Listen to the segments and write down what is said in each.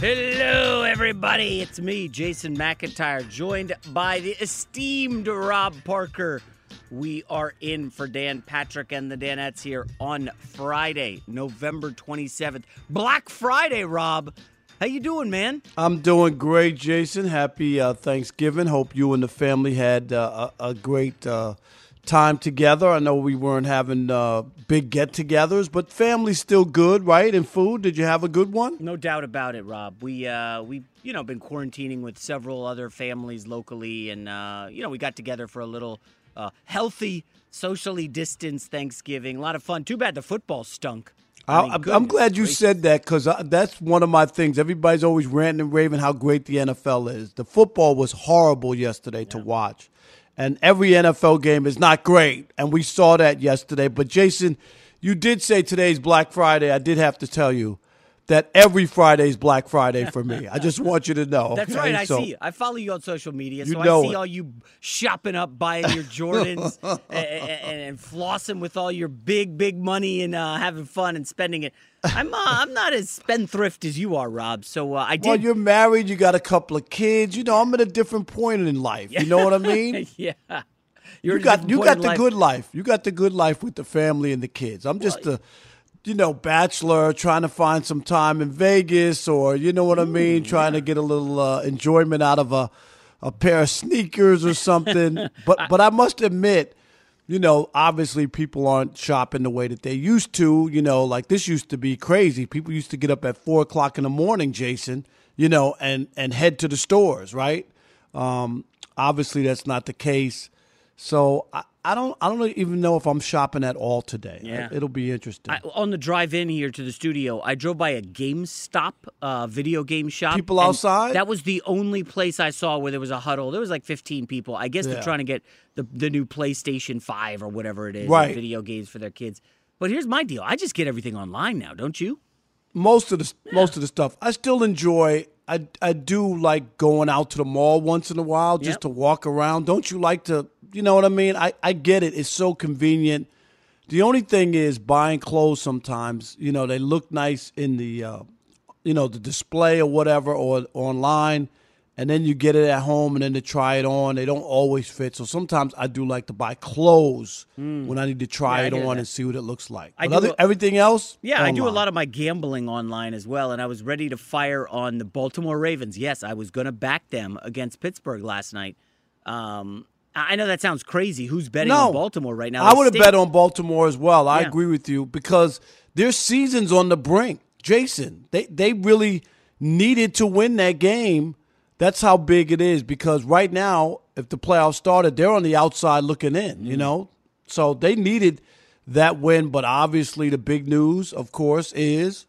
Hello, everybody. It's me, Jason McIntyre, joined by the esteemed Rob Parker. We are in for Dan Patrick and the Danettes here on Friday, November 27th. Black Friday, Rob. How you doing, man? I'm doing great, Jason. Happy uh, Thanksgiving. Hope you and the family had uh, a, a, great uh, time together. I know we weren't having uh, big get-togethers, but family's still good, right? And food. Did you have a good one? No doubt about it, Rob. We uh, we you know been quarantining with several other families locally, and uh, you know we got together for a little uh, healthy, socially distanced Thanksgiving. A lot of fun. Too bad the football stunk. I am glad you gracious. said that because that's one of my things. Everybody's always ranting and raving how great the NFL is. The football was horrible yesterday yeah. to watch and every NFL game is not great, and we saw that yesterday. But Jason, you did say today's Black Friday. I did have to tell you that every Friday is Black Friday for me. I just want you to know. That's okay? right. I so, see. I follow you on social media, so I see it. all you shopping up, buying your Jordans, and, and, and, flossing with all your big, big money and uh, having fun and spending it. I'm uh, I'm not as spendthrift as you are, Rob. So uh, I did. Well, you're married. You got a couple of kids. You know, I'm at a different point in life. You know what I mean? yeah. You're you got you got the life. good life. You got the good life with the family and the kids. I'm just well, a you know, bachelor trying to find some time in Vegas or you know what I mean, trying to get a little uh, enjoyment out of a a pair of sneakers or something. but but I must admit, you know, obviously people aren't shopping the way that they used to. You know, like this used to be crazy. People used to get up at four o'clock in the morning, Jason. You know, and and head to the stores, right? Um, obviously, that's not the case. So I, I don't I don't even know if I'm shopping at all today. Yeah. It'll be interesting. I, on the drive in here to the studio, I drove by a GameStop uh, video game shop. People outside? That was the only place I saw where there was a huddle. There was like 15 people. I guess yeah. they're trying to get the the new PlayStation 5 or whatever it is, right. video games for their kids. But here's my deal. I just get everything online now, don't you? Most of the yeah. most of the stuff. I still enjoy I I do like going out to the mall once in a while just yep. to walk around. Don't you like to? You know what I mean? I I get it. It's so convenient. The only thing is buying clothes. Sometimes you know they look nice in the uh, you know the display or whatever or online and then you get it at home and then to try it on. They don't always fit. So sometimes I do like to buy clothes mm. when I need to try yeah, it on that. and see what it looks like. I but other, a, everything else? Yeah, online. I do a lot of my gambling online as well. And I was ready to fire on the Baltimore Ravens. Yes, I was going to back them against Pittsburgh last night. Um, I know that sounds crazy. Who's betting no, on Baltimore right now? I would have bet on Baltimore as well. I yeah. agree with you because their season's on the brink. Jason, they, they really needed to win that game – that's how big it is because right now, if the playoffs started, they're on the outside looking in, you mm. know? So they needed that win. But obviously, the big news, of course, is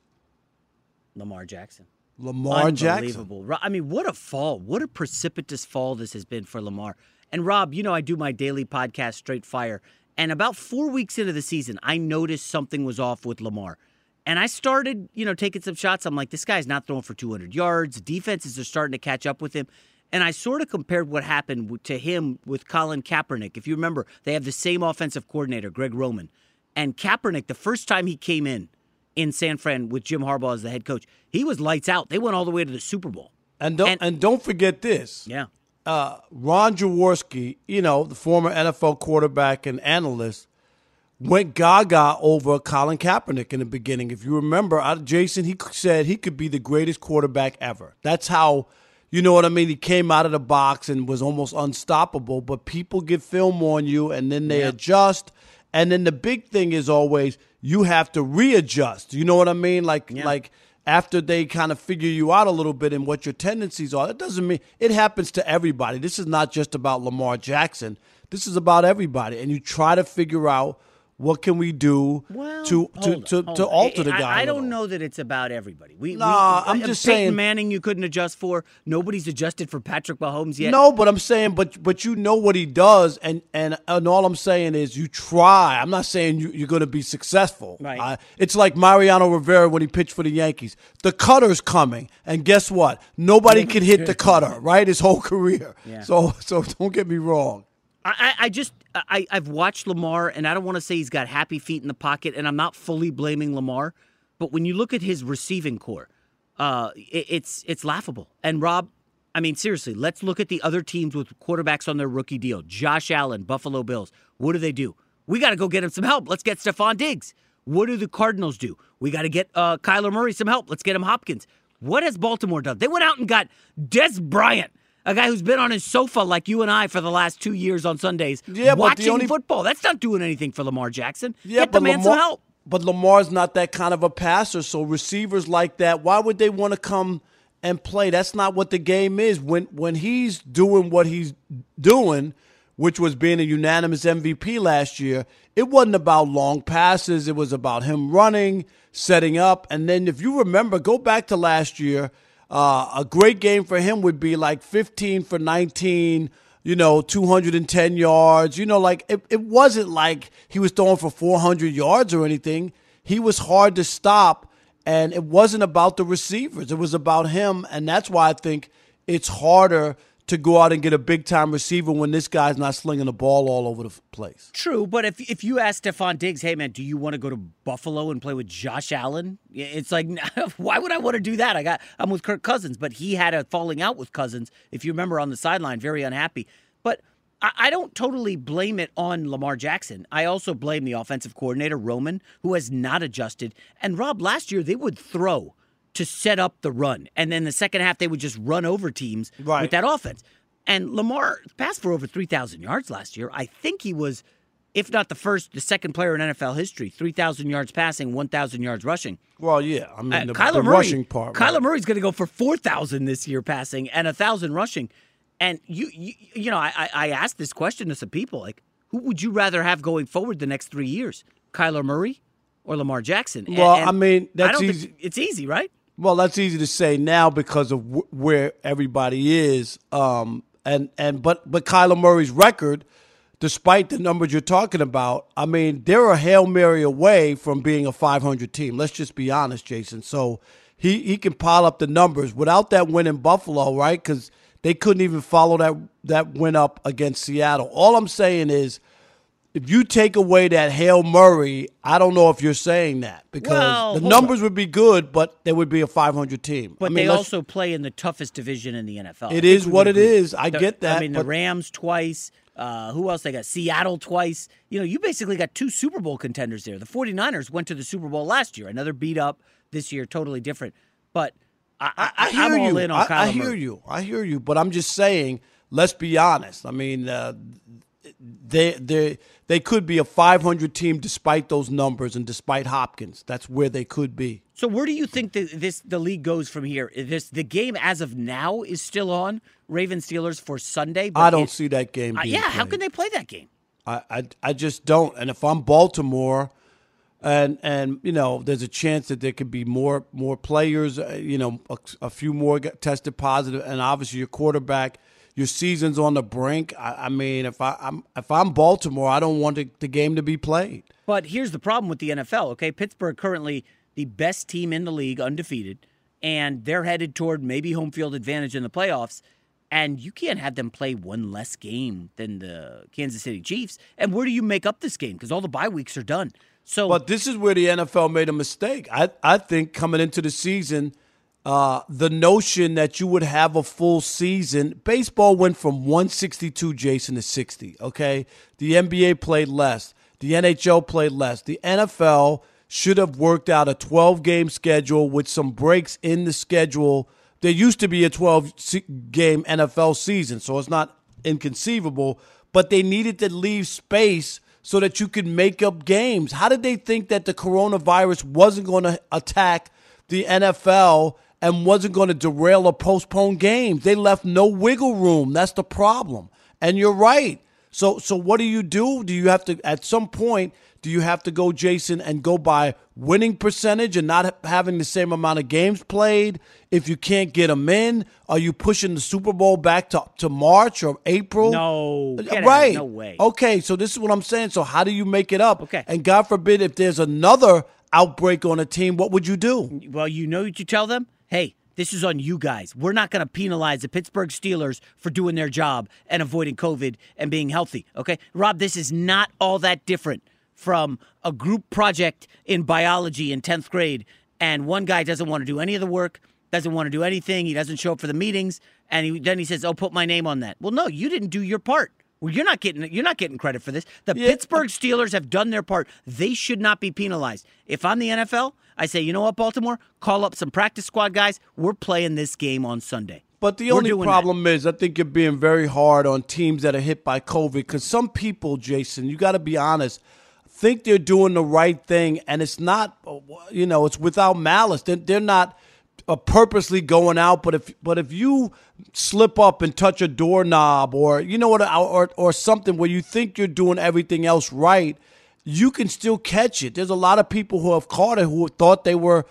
Lamar Jackson. Lamar Unbelievable. Jackson. I mean, what a fall. What a precipitous fall this has been for Lamar. And Rob, you know, I do my daily podcast, Straight Fire. And about four weeks into the season, I noticed something was off with Lamar. And I started, you know, taking some shots. I'm like, this guy's not throwing for 200 yards. Defenses are starting to catch up with him. And I sort of compared what happened to him with Colin Kaepernick. If you remember, they have the same offensive coordinator, Greg Roman. And Kaepernick, the first time he came in in San Fran with Jim Harbaugh as the head coach, he was lights out. They went all the way to the Super Bowl. And don't and, and don't forget this. Yeah. Uh, Ron Jaworski, you know, the former NFL quarterback and analyst, went gaga over Colin Kaepernick in the beginning. If you remember, Jason, he said he could be the greatest quarterback ever. That's how, you know what I mean? He came out of the box and was almost unstoppable. But people get film on you, and then they yeah. adjust. And then the big thing is always you have to readjust. You know what I mean? Like yeah. like after they kind of figure you out a little bit and what your tendencies are. That doesn't mean it happens to everybody. This is not just about Lamar Jackson. This is about everybody. And you try to figure out what can we do well, to to, to, to, alter the guy? I, I don't know that it's about everybody. We, nah, we, I'm uh, just Peyton saying. Manning, you couldn't adjust for. Nobody's adjusted for Patrick Mahomes yet. No, but I'm saying, but but you know what he does, and and and all I'm saying is you try. I'm not saying you, are going to be successful. Right. Uh, it's like Mariano Rivera when he pitched for the Yankees. The cutter's coming, and guess what? Nobody can hit the cutter. Right, his whole career. Yeah. So so don't get me wrong. I, I just I, I've watched Lamar, and I don't want to say he's got happy feet in the pocket, and I'm not fully blaming Lamar, but when you look at his receiving corps, uh, it, it's it's laughable. And Rob, I mean seriously, let's look at the other teams with quarterbacks on their rookie deal. Josh Allen, Buffalo Bills. What do they do? We got to go get him some help. Let's get Stefon Diggs. What do the Cardinals do? We got to get uh, Kyler Murray some help. Let's get him Hopkins. What has Baltimore done? They went out and got Dez Bryant a guy who's been on his sofa like you and I for the last two years on Sundays, yeah, watching only... football. That's not doing anything for Lamar Jackson. Yeah, Get the man Lamar, some help. But Lamar's not that kind of a passer, so receivers like that, why would they want to come and play? That's not what the game is. When when he's doing what he's doing, which was being a unanimous MVP last year, it wasn't about long passes. It was about him running, setting up, and then if you remember, go back to last year – uh, a great game for him would be like 15 for 19, you know, 210 yards. You know, like it, it wasn't like he was throwing for 400 yards or anything. He was hard to stop, and it wasn't about the receivers. It was about him, and that's why I think it's harder to go out and get a big time receiver when this guy's not slinging the ball all over the place. True, but if if you ask Stefon Diggs, hey man, do you want to go to Buffalo and play with Josh Allen? It's like, why would I want to do that? I got I'm with Kirk Cousins, but he had a falling out with Cousins. If you remember on the sideline, very unhappy. But I, I don't totally blame it on Lamar Jackson. I also blame the offensive coordinator Roman, who has not adjusted. And Rob, last year they would throw to set up the run. And then the second half, they would just run over teams right. with that offense. And Lamar passed for over 3,000 yards last year. I think he was, if not the first, the second player in NFL history 3,000 yards passing, 1,000 yards rushing. Well, yeah. I mean, uh, the, Kyler the Murray, rushing part. Kyler right. Murray's going to go for 4,000 this year passing and 1,000 rushing. And you, you, you know, I, I asked this question to some people like, who would you rather have going forward the next three years? Kyler Murray or Lamar Jackson? Well, and I mean, that's I easy. It's easy, right? Well, that's easy to say now because of where everybody is. Um, and and but but Kyler Murray's record, despite the numbers you're talking about, I mean, they're a hail mary away from being a 500 team. Let's just be honest, Jason. So he he can pile up the numbers without that win in Buffalo, right? Because they couldn't even follow that that win up against Seattle. All I'm saying is if you take away that Hail Murray, I don't know if you're saying that because well, the numbers on. would be good, but there would be a 500 team. But I mean, they also play in the toughest division in the NFL. It is what it is. I the, get that. I mean, the Rams twice. Uh, who else they got? Seattle twice. You know, you basically got two Super Bowl contenders there. The 49ers went to the Super Bowl last year. Another beat up this year, totally different. But I, I, I hear I'm you. I, I, hear you. I hear you. But I'm just saying, let's be honest. I mean, uh, they they they could be a 500 team despite those numbers and despite Hopkins. That's where they could be. So where do you think that this the league goes from here? This the game as of now is still on Ravens Steelers for Sunday. I don't it, see that game. Uh, yeah, played. how can they play that game? I, I I just don't. And if I'm Baltimore, and and you know there's a chance that there could be more more players uh, you know a, a, few more tested positive and obviously your quarterback your season's on the brink i, I mean if I, am if i'm baltimore i don't want the, the game to be played but here's the problem with the nfl okay pittsburgh currently the best team in the league undefeated and they're headed toward maybe home field advantage in the playoffs and you can't have them play one less game than the Kansas City Chiefs. And where do you make up this game? Because all the bye weeks are done. So, but this is where the NFL made a mistake. I I think coming into the season, uh, the notion that you would have a full season. Baseball went from 162, Jason, to 60. Okay, the NBA played less. The NHL played less. The NFL should have worked out a 12 game schedule with some breaks in the schedule. There used to be a 12 game NFL season, so it's not inconceivable, but they needed to leave space so that you could make up games. How did they think that the coronavirus wasn't going to attack the NFL and wasn't going to derail or postpone games? They left no wiggle room. That's the problem. And you're right. So so what do you do? Do you have to at some point do you have to go, Jason, and go by winning percentage and not having the same amount of games played? If you can't get them in, are you pushing the Super Bowl back to, to March or April? No, uh, right? no way. Okay, so this is what I'm saying. So how do you make it up? Okay, and God forbid if there's another outbreak on a team, what would you do? Well, you know what you tell them. Hey, this is on you guys. We're not going to penalize the Pittsburgh Steelers for doing their job and avoiding COVID and being healthy. Okay, Rob, this is not all that different from a group project in biology in 10th grade, and one guy doesn't want to do any of the work, doesn't want to do anything, he doesn't show up for the meetings, and he, then he says, "Oh, put my name on that." Well, no, you didn't do your part. Well, you're not getting you're not getting credit for this. The yeah. Pittsburgh Steelers have done their part. They should not be penalized. If I'm the NFL, I say, you know what, Baltimore, call up some practice squad guys. We're playing this game on Sunday. But the We're only problem is, I think you're being very hard on teams that are hit by COVID because some people, Jason, you got to be honest think they're doing the right thing, and it's not, you know, it's without malice. They're, they're not uh, purposely going out, but if but if you slip up and touch a doorknob, or you know what, or or something where you think you're doing everything else right, you can still catch it. There's a lot of people who have caught it who thought they were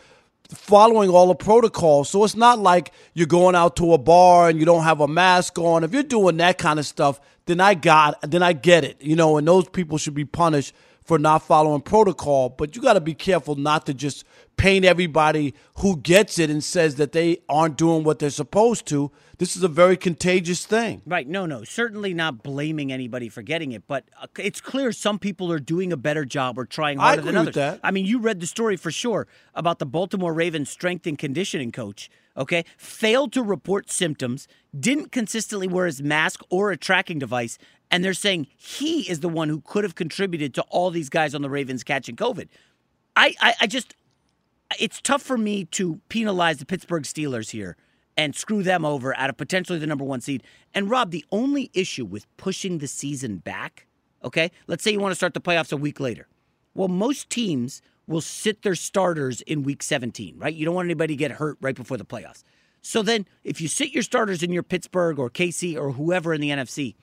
following all the protocols. So it's not like you're going out to a bar and you don't have a mask on. If you're doing that kind of stuff, then I got then I get it. You know, and those people should be punished for not following protocol, but you got to be careful not to just paint everybody who gets it and says that they aren't doing what they're supposed to. This is a very contagious thing. Right. No, no. Certainly not blaming anybody for getting it, but uh, it's clear some people are doing a better job or trying harder than others. That. I mean, you read the story for sure about the Baltimore Ravens strength and conditioning coach okay, failed to report symptoms, didn't consistently wear his mask or a tracking device, and they're saying he is the one who could have contributed to all these guys on the Ravens catching COVID. I, I, I just, it's tough for me to penalize the Pittsburgh Steelers here and screw them over out of potentially the number one seed. And Rob, the only issue with pushing the season back, okay, let's say you want to start the playoffs a week later. Well, most teams will sit their starters in week 17, right? You don't want anybody to get hurt right before the playoffs. So then, if you sit your starters in your Pittsburgh or KC or whoever in the NFC,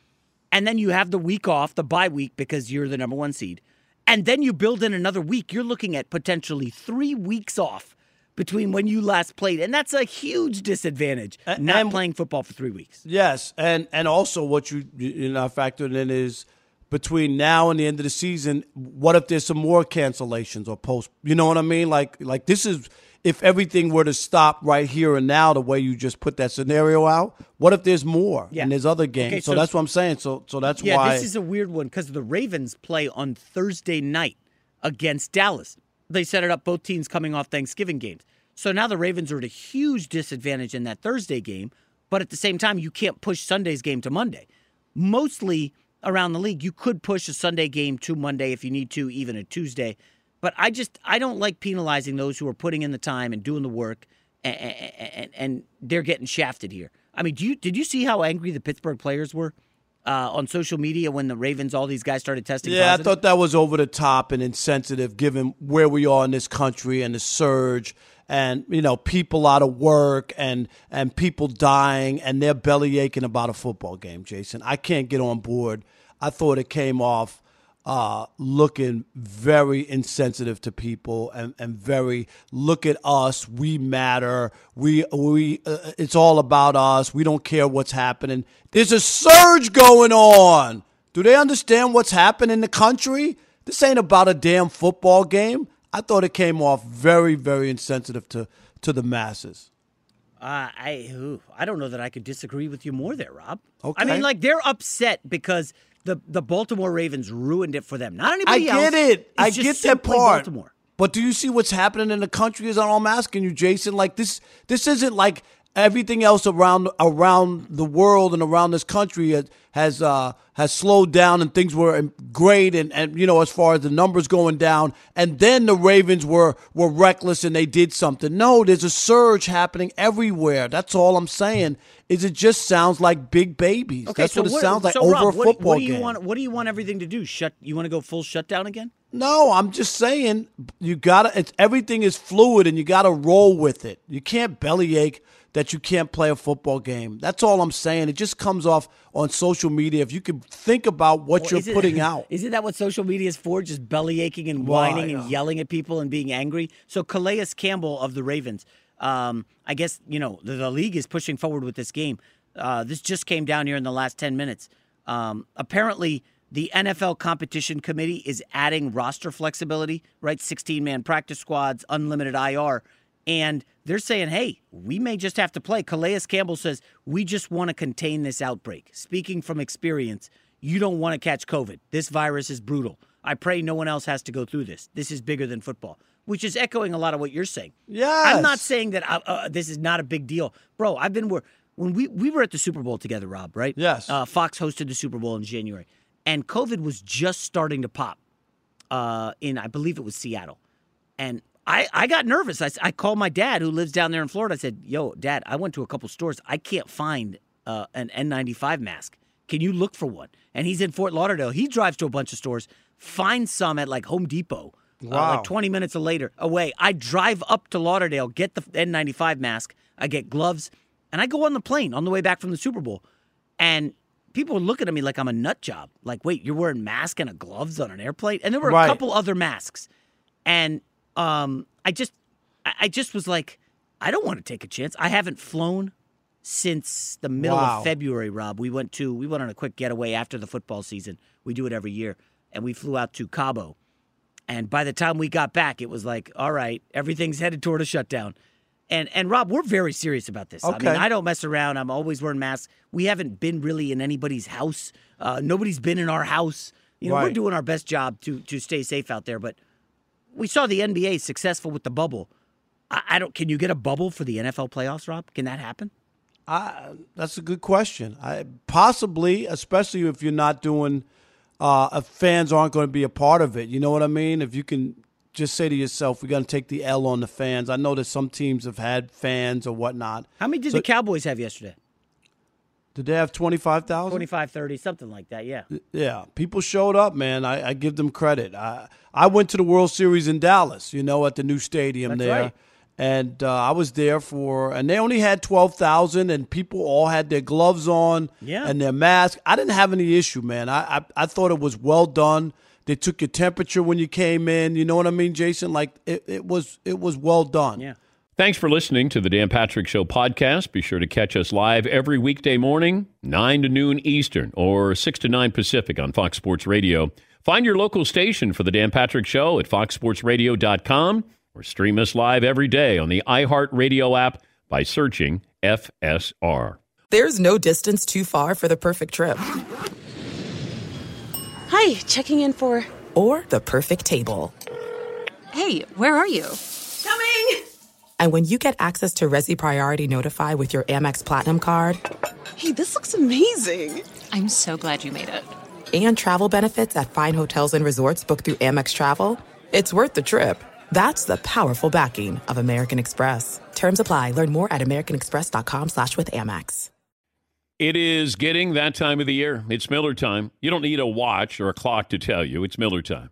and then you have the week off, the bye week, because you're the number one seed. And then you build in another week. You're looking at potentially three weeks off between when you last played, and that's a huge disadvantage. And, not and, playing football for three weeks. Yes, and and also what you you know factored in is between now and the end of the season. What if there's some more cancellations or post? You know what I mean? Like like this is if everything were to stop right here and now, the way you just put that scenario out, what if there's more yeah. and there's other games? Okay, so, so, that's what I'm saying. So so that's yeah, why. Yeah, this is a weird one because the Ravens play on Thursday night against Dallas. They set it up both teams coming off Thanksgiving games. So now the Ravens are at a huge disadvantage in that Thursday game, but at the same time, you can't push Sunday's game to Monday. Mostly around the league, you could push a Sunday game to Monday if you need to, even a Tuesday. But I just I don't like penalizing those who are putting in the time and doing the work, and, and, and they're getting shafted here. I mean, do you did you see how angry the Pittsburgh players were? Uh, on social media when the Ravens, all these guys started testing. Yeah, positive? I thought that was over the top and insensitive, given where we are in this country and the surge, and you know people out of work and and people dying and they're belly aching about a football game. Jason, I can't get on board. I thought it came off uh, looking very insensitive to people and, and very look at us we matter we we uh, it's all about us we don't care what's happening. There's a surge going on. Do they understand what's happening in the country? This ain't about a damn football game. I thought it came off very very insensitive to to the masses. Uh, I ooh, I don't know that I could disagree with you more there, Rob. Okay. I mean, like they're upset because the the Baltimore Ravens ruined it for them. Not anybody I get else. it. It's I get that part. Baltimore. But do you see what's happening in the country? Is all I'm asking you, Jason. Like this, this isn't like everything else around around the world and around this country has has, uh, has slowed down and things were great and, and you know as far as the numbers going down and then the Ravens were were reckless and they did something. No, there's a surge happening everywhere. That's all I'm saying. Is it just sounds like big babies? Okay, That's so what it sounds like so over Rob, a what, football what do you game. want? What do you want everything to do? Shut? You want to go full shutdown again? No, I'm just saying you gotta. It's everything is fluid, and you gotta roll with it. You can't bellyache that you can't play a football game. That's all I'm saying. It just comes off on social media. If you can think about what Well, you're isn't- putting out, Isn't that what social media is for? Just belly aching and whining Why? and yelling at people and being angry. So Calais Campbell of the Ravens, um, I guess you know the, the league is pushing forward with this game. Uh, this just came down here in the last ten minutes. Um, apparently, the NFL competition committee is adding roster flexibility, right? Sixteen man practice squads, unlimited IR. And they're saying, hey, we may just have to play. Calais Campbell says, we just want to contain this outbreak. Speaking from experience, you don't want to catch COVID. This virus is brutal. I pray no one else has to go through this. This is bigger than football, which is echoing a lot of what you're saying. Yeah. I'm not saying that uh, uh, this is not a big deal. Bro, I've been where when we, we were at the Super Bowl together, Rob, right? Yes. Uh, Fox hosted the Super Bowl in January, and COVID was just starting to pop uh, in, I believe it was Seattle. And I, I got nervous. I, I called my dad, who lives down there in Florida. I said, Yo, dad, I went to a couple stores. I can't find uh, an N95 mask. Can you look for one? And he's in Fort Lauderdale. He drives to a bunch of stores, finds some at like Home Depot. uh, Wow. like 20 minutes later away. I drive up to Lauderdale, get the N95 mask, I get gloves, and I go on the plane on the way back from the Super Bowl. And people were looking at me like I'm a nut job. Like, wait, you're wearing mask and a gloves on an airplane? And there were Right. a couple other masks. And um, I just I just was like, I don't want to take a chance. I haven't flown since the middle Wow. of February, Rob. We went to we went on a quick getaway after the football season. We do it every year. And we flew out to Cabo. And by the time we got back, it was like, all right, everything's headed toward a shutdown. And and Rob, we're very serious about this. Okay. I mean, I don't mess around. I'm always wearing masks. We haven't been really in anybody's house. Uh, nobody's been in our house. You know, we're doing our best job to to stay safe out there. But we saw the NBA successful with the bubble. I, I don't. Can you get a bubble for the NFL playoffs, Rob? Can that happen? I, that's a good question. I, possibly, especially if you're not doing, uh, if fans aren't going to be a part of it. You know what I mean? If you can just say to yourself, we're going to take the L on the fans. I know that some teams have had fans or whatnot. How many did So- the Cowboys have yesterday? Did they have 25,000? 25, 30, something like that. Yeah. Yeah, people showed up, man. I, I give them credit. I I went to the World Series in Dallas, you know, at the new stadium That's there, right. and uh, I was there for, and they only had twelve thousand, and people all had their gloves on, Yeah. and their masks. I didn't have any issue, man. I, I I thought it was well done. They took your temperature when you came in. You know what I mean, Jason? Like it, it was it was well done. Yeah. Thanks for listening to the Dan Patrick Show podcast. Be sure to catch us live every weekday morning, 9 to noon Eastern or 6 to 9 Pacific on Fox Sports Radio. Find your local station for the Dan Patrick Show at foxsportsradio.com or stream us live every day on the iHeartRadio app by searching FSR. There's no distance too far for the perfect trip Hi, checking in for. or the perfect table. Hey, where are you? Coming! And when you get access to Resy Priority Notify with your Amex Platinum card Hey, this looks amazing! I'm so glad you made it. and travel benefits at fine hotels and resorts booked through Amex Travel, it's worth the trip. That's the powerful backing of American Express. Terms apply. Learn more at americanexpress.com slash with Amex. It is getting that time of the year. It's Miller time. You don't need a watch or a clock to tell you. It's Miller time.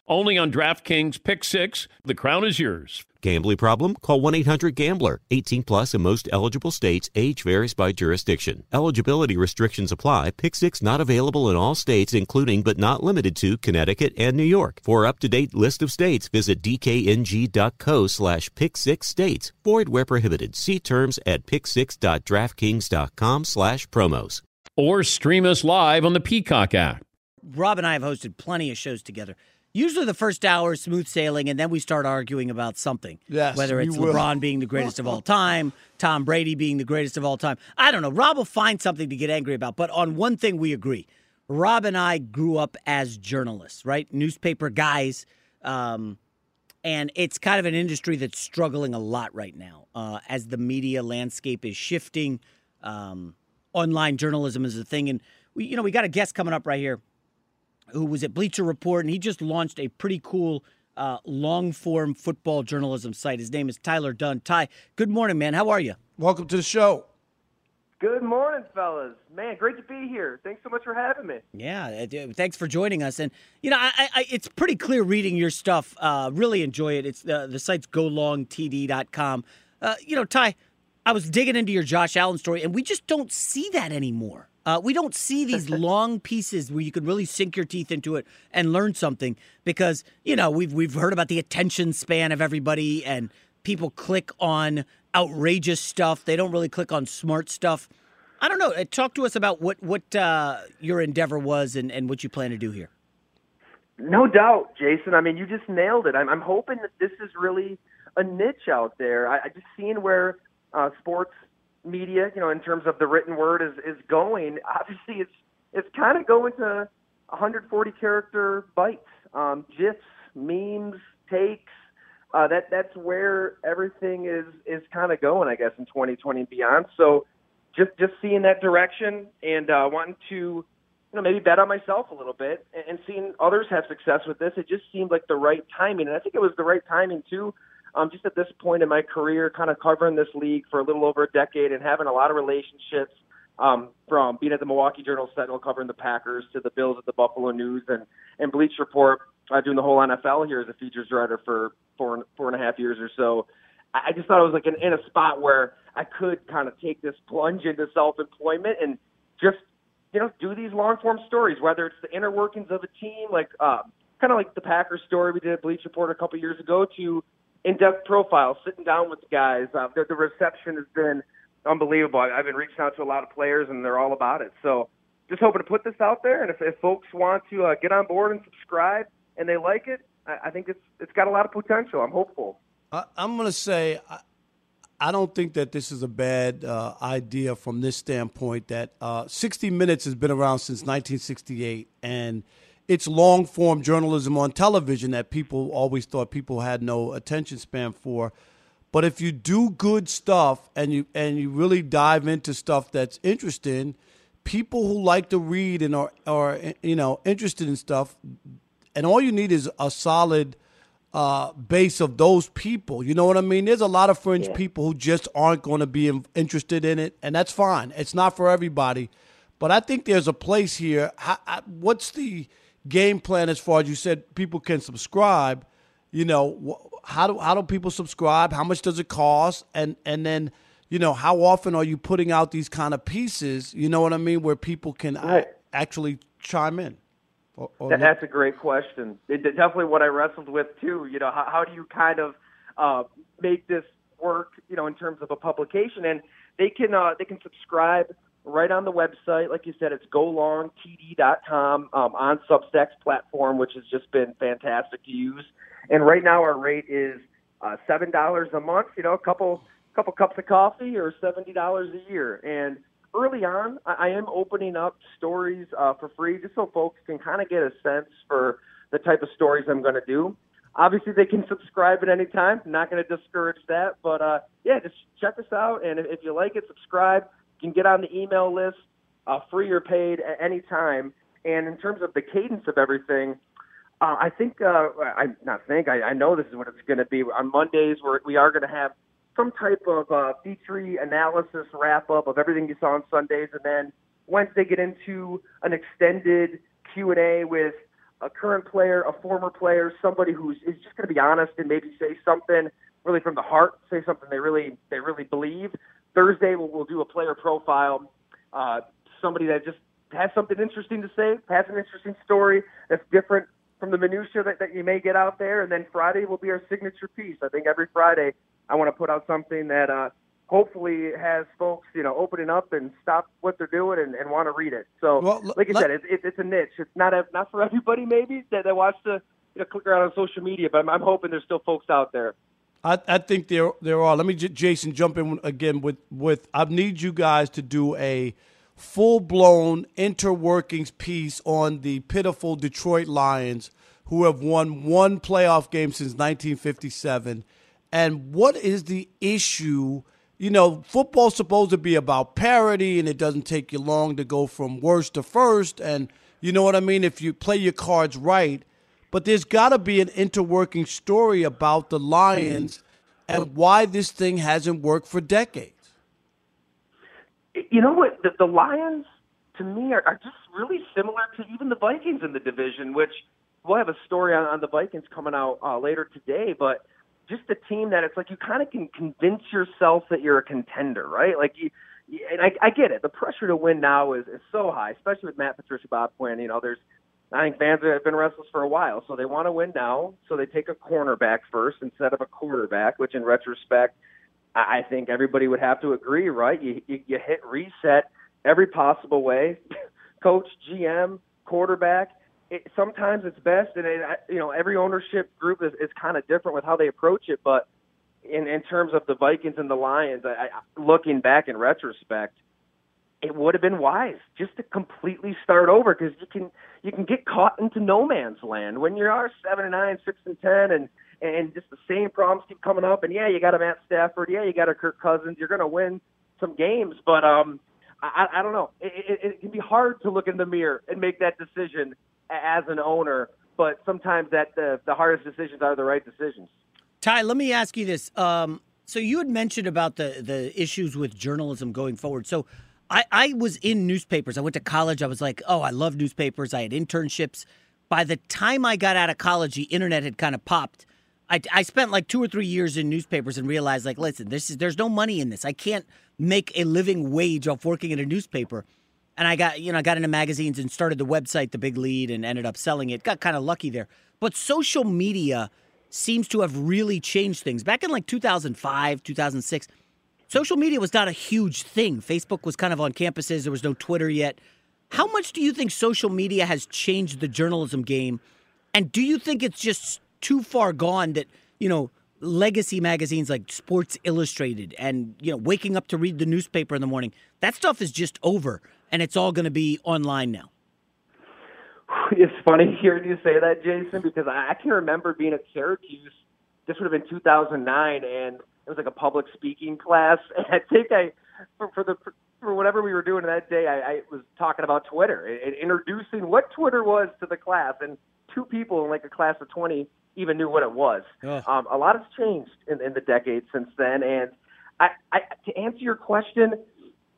only on DraftKings Pick 6. The crown is yours. Gambling problem? Call 1 800 Gambler. 18 plus in most eligible states. Age varies by jurisdiction. Eligibility restrictions apply. Pick six not available in all states, including but not limited to Connecticut and New York. For up to date list of states, visit dkng.co slash pick six states. Void where prohibited. See terms at pick6.draftkings.com slash promos. Or stream us live on the Peacock app. Rob and I have hosted plenty of shows together. Usually the first hour is smooth sailing, and then we start arguing about something. Yes, Whether it's will. LeBron being the greatest of all time, Tom Brady being the greatest of all time. I don't know. Rob will find something to get angry about. But on one thing we agree. Rob and I grew up as journalists, right? Newspaper guys. Um, and it's kind of an industry that's struggling a lot right now uh, as the media landscape is shifting. Um, online journalism is a thing. And, we, you know, we got a guest coming up right here who was at Bleacher Report, and he just launched a pretty cool uh, long form football journalism site. His name is Tyler Dunne. Ty, good morning, man. How are you? Welcome to the show. Good morning, fellas. Man, great to be here. Thanks so much for having me. Yeah, uh, thanks for joining us. And you know, I, I, it's pretty clear reading your stuff. Uh, really enjoy it. It's uh, the site's golongtd.com. Uh, you know, Ty, I was digging into your Josh Allen story, and we just don't see that anymore. Uh, we don't see these long pieces where you can really sink your teeth into it and learn something because you know we've we've heard about the attention span of everybody and people click on outrageous stuff. They don't really click on smart stuff. I don't know. Uh, Talk to us about what what uh, your endeavor was and, and what you plan to do here. No doubt, Jason. I mean, you just nailed it. I'm, I'm hoping that this is really a niche out there. I, I just seeing where uh, sports media, you know, in terms of the written word is is going. Obviously, it's it's kind of going to 140 character bites, um, gifs, memes, takes. Uh, that that's where everything is is kind of going, I guess, in 2020 and beyond. So, just just seeing that direction and uh, wanting to, you know, maybe bet on myself a little bit and, and seeing others have success with this, it just seemed like the right timing, and I think it was the right timing too um, just at this point in my career, kind of covering this league for a little over a decade and having a lot of relationships um, from being at the Milwaukee Journal Sentinel covering the Packers to the Bills at the Buffalo News and, and Bleacher Report uh, doing the whole NFL here as a features writer for four, four and a half years or so. I just thought I was like in, in a spot where I could kind of take this plunge into self-employment and just, you know, do these long-form stories, whether it's the inner workings of a team, like uh, kind of like the Packers story we did at Bleacher Report a couple years ago, to in-depth profiles, sitting down with the guys. Uh, the, the reception has been unbelievable. I, I've been reaching out to a lot of players, and they're all about it. So just hoping to put this out there. And if, if folks want to uh, get on board and subscribe and they like it, I, I think it's it's got a lot of potential. I'm hopeful. I, am going to say. I, I don't think that this is a bad uh, idea from this standpoint. That uh, 60 Minutes has been around since 1968, and it's long form journalism on television that people always thought people had no attention span for. But if you do good stuff and you and you really dive into stuff that's interesting, people who like to read and are are you know interested in stuff, and all you need is a solid uh, base of those people. You know what I mean? There's a lot of fringe yeah. people who just aren't going to be interested in it, and that's fine. It's not for everybody, but I think there's a place here. How, what's the game plan as far as you said people can subscribe? You know, how do how do people subscribe? How much does it cost? And and then you know, how often are you putting out these kind of pieces? You know what I mean, where people can right. actually chime in. Or, or That's a great question. It, definitely what I wrestled with too. You know, how, how do you kind of uh, make this work? You know, in terms of a publication, and they can uh, they can subscribe right on the website. Like you said, it's golongtd.com um, on Substack's platform, which has just been fantastic to use. And right now, our rate is uh, seven dollars a month. You know, a couple couple cups of coffee, or seventy dollars a year, and early on, I I am opening up stories uh, for free just so folks can kind of get a sense for the type of stories I'm going to do. Obviously, they can subscribe at any time. I'm not going to discourage that, but uh, yeah, just check us out, and if you like it, subscribe. Can get on the email list, uh, free or paid at any time. And in terms of the cadence of everything, uh, I think uh, I not think I, I know this is what it's going to be. On Mondays, we're, we are going to have some type of uh, feature analysis wrap up of everything you saw on Sundays, and then Wednesday get into an extended Q and A with a current player, a former player, somebody who's is just going to be honest and maybe say something really from the heart, say something they really they really believe. Thursday we'll, we'll do a player profile, uh, somebody that just has something interesting to say, has an interesting story that's different from the minutia that, that you may get out there, and then Friday will be our signature piece. I think every Friday I want to put out something that uh, hopefully has folks, you know, opening up and stop what they're doing and, and want to read it. So, well, like I let, said, it's, it's, it's a niche. It's not a, not for everybody, maybe that, that wants to you know click around on social media, but I'm, I'm hoping there's still folks out there. I, I think there there are. Let me, Jason, jump in again with with. I need you guys to do a full blown interworkings piece on the pitiful Detroit Lions, who have won one playoff game since 1957 and what is the issue? You know, football's supposed to be about parity, and it doesn't take you long to go from worst to first. And you know what I mean? If you play your cards right, but there's got to be an interworking story about the Lions and why this thing hasn't worked for decades. You know what? The, the Lions, to me, are, are, just really similar to even the Vikings in the division, which we'll have a story on, on the Vikings coming out uh, later today. But just a team that it's like you kind of can convince yourself that you're a contender, right? Like you, and I, I get it. The pressure to win now is, is so high, especially with Matt Patricia, Bob Quinn. You know, there's I think fans have been restless for a while, so they want to win now. So they take a cornerback first instead of a quarterback, which in retrospect, I think everybody would have to agree, right? You you, you hit reset every possible way, coach, GM, quarterback it, sometimes it's best, and it, you know every ownership group is, is kind of different with how they approach it. But in in terms of the Vikings and the Lions, I, I, looking back in retrospect, it would have been wise just to completely start over because you can you can get caught into no man's land when you are seven and nine, six and ten, and and just the same problems keep coming up. And yeah, you got a Matt Stafford, yeah, you got a Kirk Cousins. You're going to win some games, but um, I, I don't know. It, it, it can be hard to look in the mirror and make that decision as an owner, but sometimes that the, the hardest decisions are the right decisions. Ty, let me ask you this. Um, so you had mentioned about the the issues with journalism going forward. So I, I was in newspapers. I went to college. I was like, oh, I love newspapers. I had internships. By the time I got out of college, the internet had kind of popped. I, I spent like two or three years in newspapers and realized, like, listen, this is there's no money in this. I can't make a living wage off working in a newspaper and I got you know I got into magazines and started the website The Big Lead and ended up selling it. Got kind of lucky there. But social media seems to have really changed things. Back in like 2005, 2006, social media was not a huge thing. Facebook was kind of on campuses. There was no Twitter yet. How much do you think social media has changed the journalism game? And do you think it's just too far gone that, you know, legacy magazines like Sports Illustrated and, you know, waking up to read the newspaper in the morning, that stuff is just over and it's all going to be online now? It's funny hearing you say that, Jason, because I can remember being at Syracuse. This would have been 2009, and was like a public speaking class. And I think I, for, for the for whatever we were doing that day, I, I was talking about Twitter and introducing what Twitter was to the class, and two people in like a class of 20 even knew what it was. Um, a lot has changed in, in the decades since then, and I, I, to answer your question,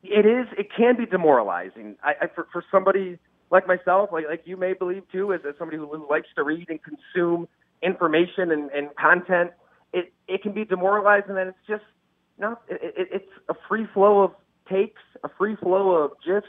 it is it can be demoralizing. I, I for, for somebody like myself, like like you may believe too, as, as somebody who likes to read and consume information and, and content, it it can be demoralizing, and it's just not. It, it, it's a free flow of takes, a free flow of gifs.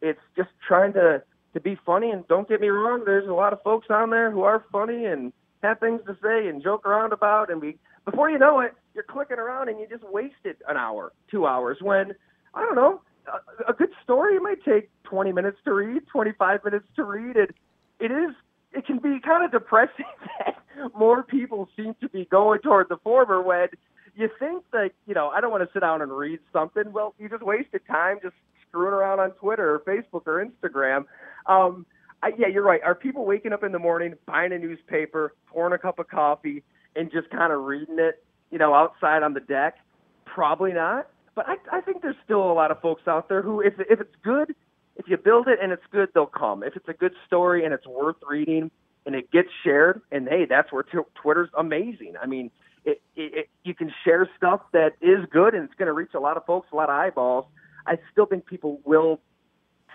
It's just trying to to be funny. And don't get me wrong, there's a lot of folks on there who are funny and have things to say and joke around about. And we, before you know it, you're clicking around and you just wasted an hour, two hours. When I don't know, a, a good story might take 20 minutes to read, 25 minutes to read. It it is it can be kind of depressing that more people seem to be going toward the former when you think that, you know, I don't want to sit down and read something. Well, you just wasted time just screwing around on Twitter or Facebook or Instagram. Um, I, yeah, you're right. Are people waking up in the morning, buying a newspaper, pouring a cup of coffee, and just kind of reading it, you know, outside on the deck? Probably not. But I, I think there's still a lot of folks out there who, if if it's good, if you build it and it's good, they'll come. If it's a good story and it's worth reading and it gets shared, and hey, that's where t- Twitter's amazing. I mean, it, it, it, you can share stuff that is good and it's going to reach a lot of folks, a lot of eyeballs. I still think people will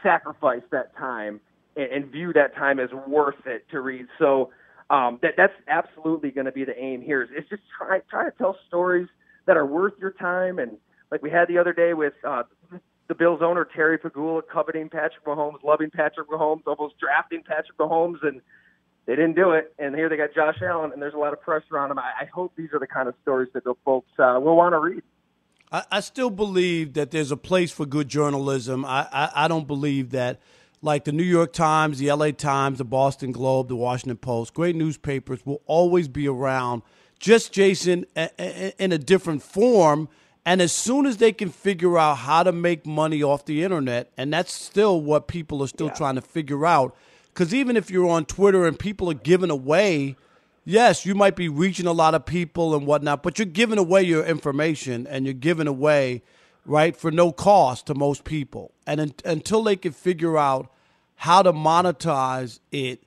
sacrifice that time and, and view that time as worth it to read. So um, that that's absolutely going to be the aim here. Is, is just try try to tell stories that are worth your time, and like we had the other day with uh, the Bills owner Terry Pegula coveting Patrick Mahomes, loving Patrick Mahomes, almost drafting Patrick Mahomes, and they didn't do it, and here they got Josh Allen, and there's a lot of pressure on them. I, I hope these are the kind of stories that the folks uh, will want to read. I, I, still believe that there's a place for good journalism. I, I, I don't believe that, like the New York Times, the LA Times, the Boston Globe, the Washington Post, great newspapers will always be around. Just Jason in a different form. And as soon as they can figure out how to make money off the internet, and that's still what people are still yeah. trying to figure out because even if you're on Twitter and people are giving away, yes, you might be reaching a lot of people and whatnot, but you're giving away your information and you're giving away, right, for no cost to most people. And in, until they can figure out how to monetize it,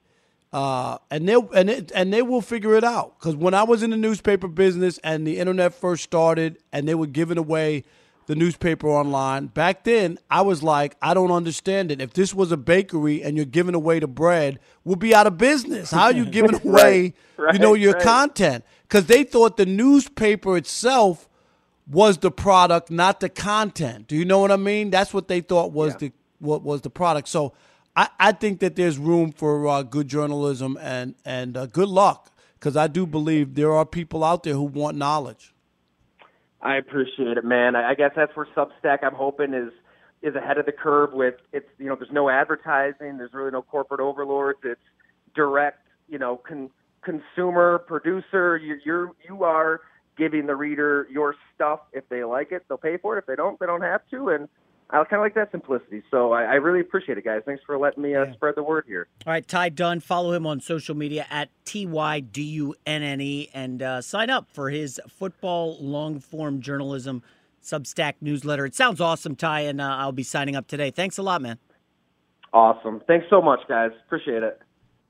uh, and they and it, and they will figure it out. Because when I was in the newspaper business and the internet first started, and they were giving away the newspaper online. Back then, I was like, I don't understand it. If this was a bakery and you're giving away the bread, we'll be out of business. How are you giving away, right, right, you know, your right. content? Because they thought the newspaper itself was the product, not the content. Do you know what I mean? That's what they thought was yeah. the what was the product. So I, I think that there's room for uh, good journalism and and uh, good luck because I do believe there are people out there who want knowledge. I appreciate it, man. I, I guess that's where Substack I'm hoping is is ahead of the curve with it's you know there's no advertising, there's really no corporate overlords. It's direct, you know, con, consumer producer. You, you're you are giving the reader your stuff. If they like it, they'll pay for it. If they don't, they don't have to. And I kind of like that simplicity. So I, I, really appreciate it, guys. Thanks for letting me uh, yeah. spread the word here. All right, Ty Dunne. Follow him on social media at T Y D U N N E and uh, sign up for his football long form journalism Substack newsletter. It sounds awesome, Ty, and uh, I'll be signing up today. Thanks a lot, man. Awesome. Thanks so much, guys. Appreciate it.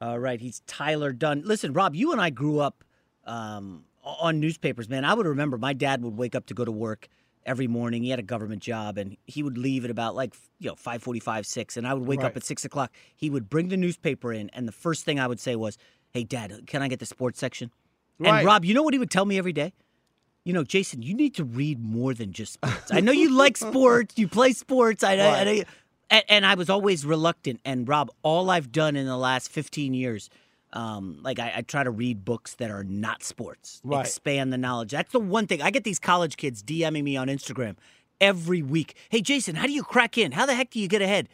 All right, he's Tyler Dunne. Listen, Rob, you and I grew up um, on newspapers, man. I would remember my dad would wake up to go to work every morning. He had a government job, and he would leave at about like you know five forty-five, six, and I would wake right. up at six o'clock. He would bring the newspaper in, and the first thing I would say was, "Hey, Dad, can I get the sports section?" Right. And Rob, you know what he would tell me every day? You know, Jason, you need to read more than just sports. I know you like sports, you play sports. I, right. I, I and, and I was always reluctant. And Rob, all I've done in the last fifteen years um, like I, I, try to read books that are not sports, right. expand the knowledge. That's the one thing. I get these college kids DMing me on Instagram every week. Hey, Jason, how do you crack in? How the heck do you get ahead?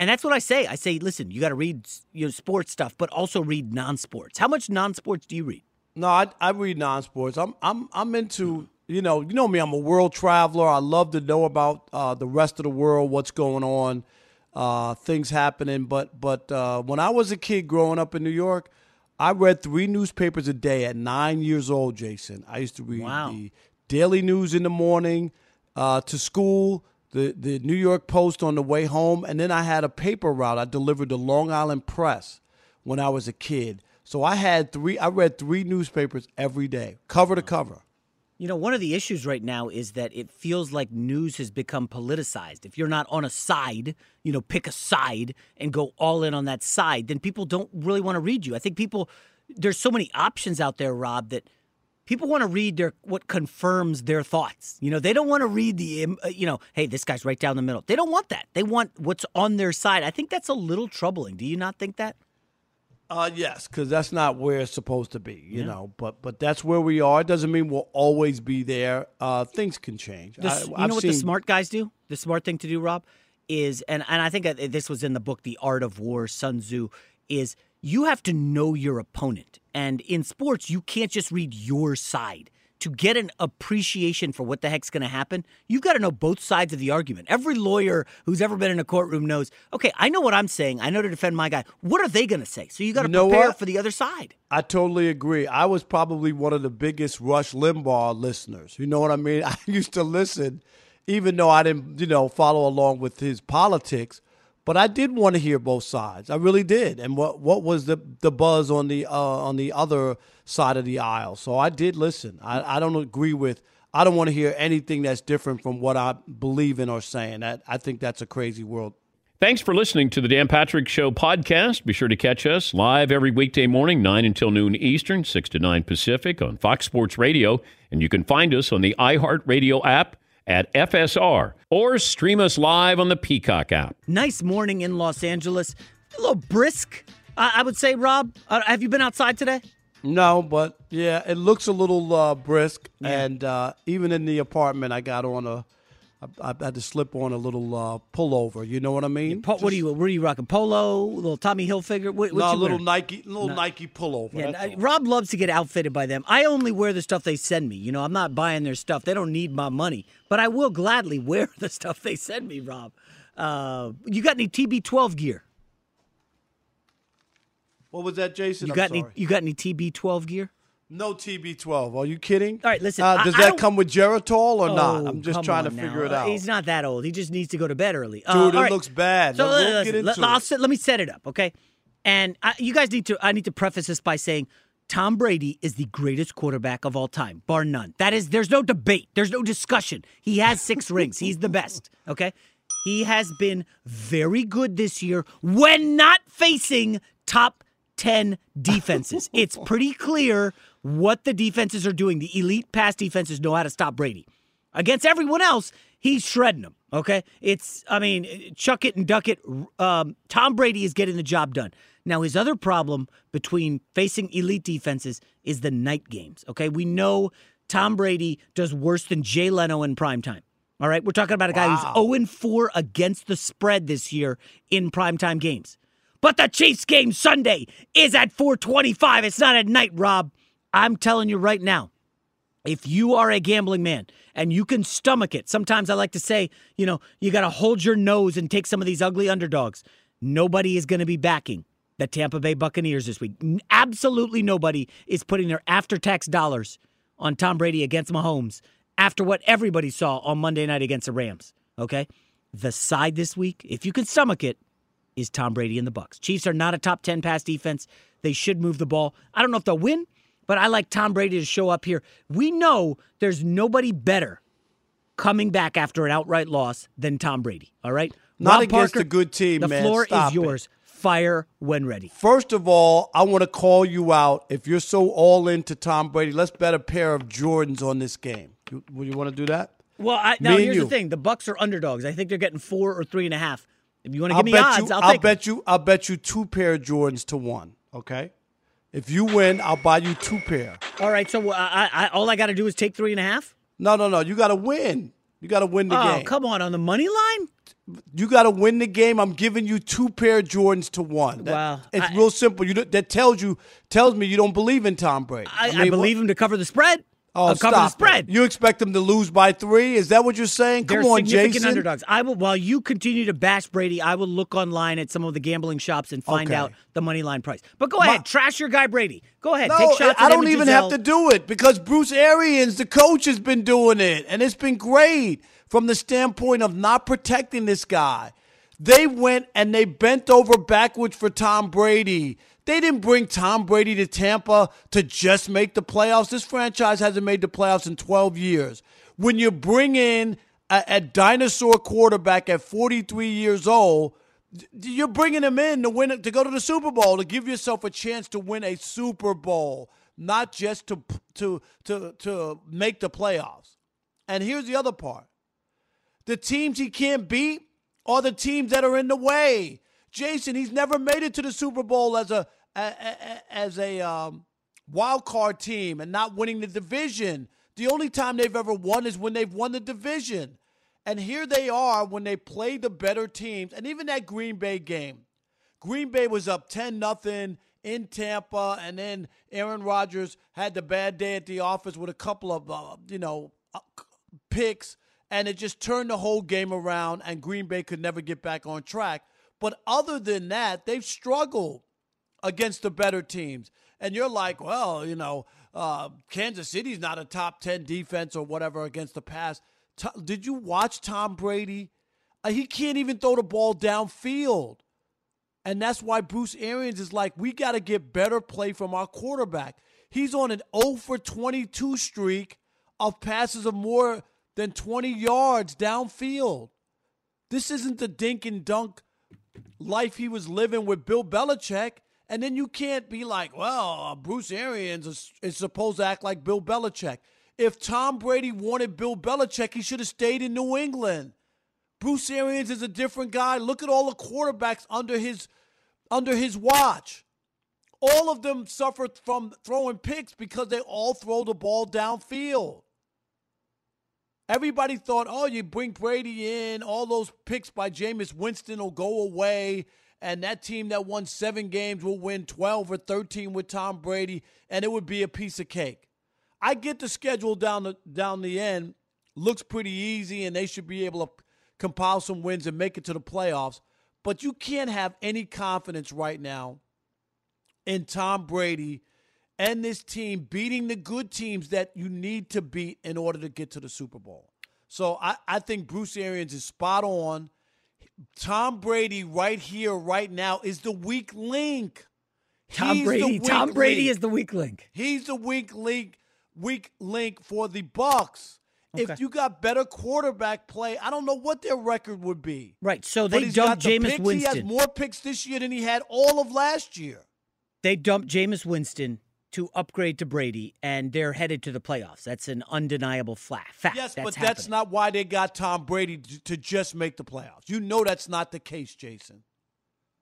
And that's what I say. I say, listen, you got to read you know sports stuff, but also read non-sports. How much non-sports do you read? No, I, I read non-sports. I'm I'm I'm into you know you know me. I'm a world traveler. I love to know about uh, the rest of the world, what's going on, uh, things happening. But but uh, when I was a kid growing up in New York, I read three newspapers a day at nine years old. Jason, I used to read Wow. the Daily News in the morning uh, to school. The, the New York Post on the way home, and then I had a paper route. I delivered the Long Island Press when I was a kid. So I had three. I read three newspapers every day, cover to cover. You know, one of the issues right now is that it feels like news has become politicized. If you're not on a side, you know, pick a side and go all in on that side, then people don't really want to read you. I think people there's so many options out there, Rob, that people want to read their what confirms their thoughts. You know, they don't want to read the uh, you know, hey, this guy's right down the middle. They don't want that. They want what's on their side. I think that's a little troubling. Do you not think that? Uh, yes, because that's not where it's supposed to be, you know. But but that's where we are. It doesn't mean we'll always be there. Uh, things can change. The, I, you I've know what the smart guys do? The smart thing to do, Rob, is and and I think this was in the book, The Art of War, Sun Tzu, is you have to know your opponent, and in sports, you can't just read your side. To get an appreciation for what the heck's going to happen, you've got to know both sides of the argument. Every lawyer who's ever been in a courtroom knows, okay, I know what I'm saying. I know to defend my guy. What are they going to say? So you got to You know prepare what? for the other side. I totally agree. I was probably one of the biggest Rush Limbaugh listeners. You know what I mean? I used to listen, even though I didn't, you know, follow along with his politics. But I did want to hear both sides. I really did. And what what was the the buzz on the uh, on the other side of the aisle? So I did listen. I, I don't agree with. I don't want to hear anything that's different from what I believe in or saying. That I think that's a crazy world. Thanks for listening to the Dan Patrick Show podcast. Be sure to catch us live every weekday morning, 9 until noon Eastern, 6 to 9 Pacific on Fox Sports Radio. And you can find us on the iHeartRadio app at FSR or stream us live on the Peacock app. Nice morning in Los Angeles. A little brisk, I I would say, Rob. Uh, have you been outside today? No, but yeah, it looks a little uh, brisk, and uh, even in the apartment, I got on a, I, I had to slip on a little uh, pullover. You know what I mean? Po- what are you? What are you rocking? Polo, little Tommy Hilfiger. What, what no, little wearing? Nike, little No. Nike pullover. Yeah, I- Rob loves to get outfitted by them. I only wear the stuff they send me. You know, I'm not buying their stuff. They don't need my money, but I will gladly wear the stuff they send me. Rob, uh, you got any TB12 gear? What was that, Jason? You got any? You got any TB12 gear? No TB12. Are you kidding? All right, listen. Uh, does I that don't- come with Geritol or not? Oh, I'm just trying to on figure it out. He's not that old. He just needs to go to bed early. Uh, Dude, it right. looks bad. So Now, we'll listen, let, I'll it. set- let me set it up, okay? And I, you guys need to. I need to preface this by saying Tom Brady is the greatest quarterback of all time, bar none. That is, there's no debate. There's no discussion. He has six rings. He's the best. Okay. He has been very good this year when not facing top 10 defenses. it's pretty clear what the defenses are doing. The elite pass defenses know how to stop Brady. Against everyone else, he's shredding them. Okay, it's I mean, chuck it and duck it. Um, Tom Brady is getting the job done. Now his other problem between facing elite defenses is the night games. Okay, we know Tom Brady does worse than Jay Leno in prime time. All right, we're talking about a guy Wow. who's 0 4 against the spread this year in primetime games. But the Chiefs game Sunday is at 425. It's not at night, Rob. I'm telling you right now, if you are a gambling man and you can stomach it, sometimes I like to say, you know, you got to hold your nose and take some of these ugly underdogs. Nobody is going to be backing the Tampa Bay Buccaneers this week. Absolutely nobody is putting their after tax dollars on Tom Brady against Mahomes after what everybody saw on Monday night against the Rams. Okay? The side this week, if you can stomach it, is Tom Brady and the Bucs. Chiefs are not a top 10 pass defense. They should move the ball. I don't know if they'll win, but I like Tom Brady to show up here. We know there's nobody better coming back after an outright loss than Tom Brady. All right? Not Rob against Parker, a good team, man. The man. floor Stop is it. yours. Fire when ready. First of all, I want to call you out. If you're so all into Tom Brady, let's bet a pair of Jordans on this game. You, would you want to do that? Well, I, now here's you. the thing: the Bucs are underdogs. I think they're getting four or three and a half. If you want to I'll give me odds, you. I'll I'll bet you. I'll bet you two pair of Jordans to one. Okay. If you win, I'll buy you two pair. All right, so uh, I, I, all I got to do is take three and a half. No, no, no. You got to win. You got to win the game. oh, game. come on, on the money line? You got to win the game. I'm giving you two pair of Jordans to one. That, Wow. it's I- real simple. You that tells you tells me you don't believe in Tom Brady. I, I, mean, believe what- him to cover the spread. Oh, I'll cover stop the it. spread. You expect them to lose by three? Is that what you're saying? They're Come on, significant Jason. underdogs. I will while you continue to bash Brady, I will look online at some of the gambling shops and find Okay. out the money line price. But go My- ahead, trash your guy Brady. Go ahead, No, take shots. I don't even Gisele. have to do it because Bruce Arians, the coach, has been doing it, and it's been great from the standpoint of not protecting this guy. They went and they bent over backwards for Tom Brady. They didn't bring Tom Brady to Tampa to just make the playoffs. This franchise hasn't made the playoffs in 12 years. When you bring in a, a dinosaur quarterback at 43 years old, you're bringing him in to win to go to the Super Bowl to give yourself a chance to win a Super Bowl, not just to to to to make the playoffs. And here's the other part: the teams he can't beat are the teams that are in the way. Jason, he's never made it to the Super Bowl as a, as a um, wild card team and not winning the division. The only time they've ever won is when they've won the division. And here they are when they play the better teams. And even that Green Bay game, Green Bay was up 10 nothing in Tampa, and then Aaron Rodgers had the bad day at the office with a couple of, uh, you know, uh, picks, and it just turned the whole game around, and Green Bay could never get back on track. But other than that, they've struggled against the better teams. And you're like, well, you know, uh, Kansas City's not a top 10 defense or whatever against the pass. To- did you watch Tom Brady? Uh, he can't even throw the ball downfield. And that's why Bruce Arians is like, we got to get better play from our quarterback. He's on an 0 for 22 streak of passes of more than 20 yards downfield. This isn't the dink and dunk life he was living with Bill Belichick. And then you can't be like, well, uh, Bruce Arians is, is supposed to act like Bill Belichick. If Tom Brady wanted Bill Belichick, he should have stayed in New England. Bruce Arians is a different guy. Look at all the quarterbacks under his under his watch. All of them suffer from throwing picks because they all throw the ball downfield. Everybody thought, oh, you bring Brady in, all those picks by Jameis Winston will go away, and that team that won seven games will win 12 or 13 with Tom Brady, and it would be a piece of cake. I get the schedule down the down the end looks pretty easy, and they should be able to compile some wins and make it to the playoffs. But you can't have any confidence right now in Tom Brady and this team beating the good teams that you need to beat in order to get to the Super Bowl. So I, I think Bruce Arians is spot on. Tom Brady right here, right now, is the weak link. Tom He's Brady. Tom Brady link. is the weak link. He's the weak link, weak link for the Bucs. Okay. If you got better quarterback play, I don't know what their record would be. Right. So they dumped the Jameis picks. He has more picks this year than he had all of last year. They dumped Jameis Winston to upgrade to Brady, and they're headed to the playoffs. That's an undeniable fla- fact. Yes, that's but that's not why they got Tom Brady to, just make the playoffs. You know that's not the case, Jason.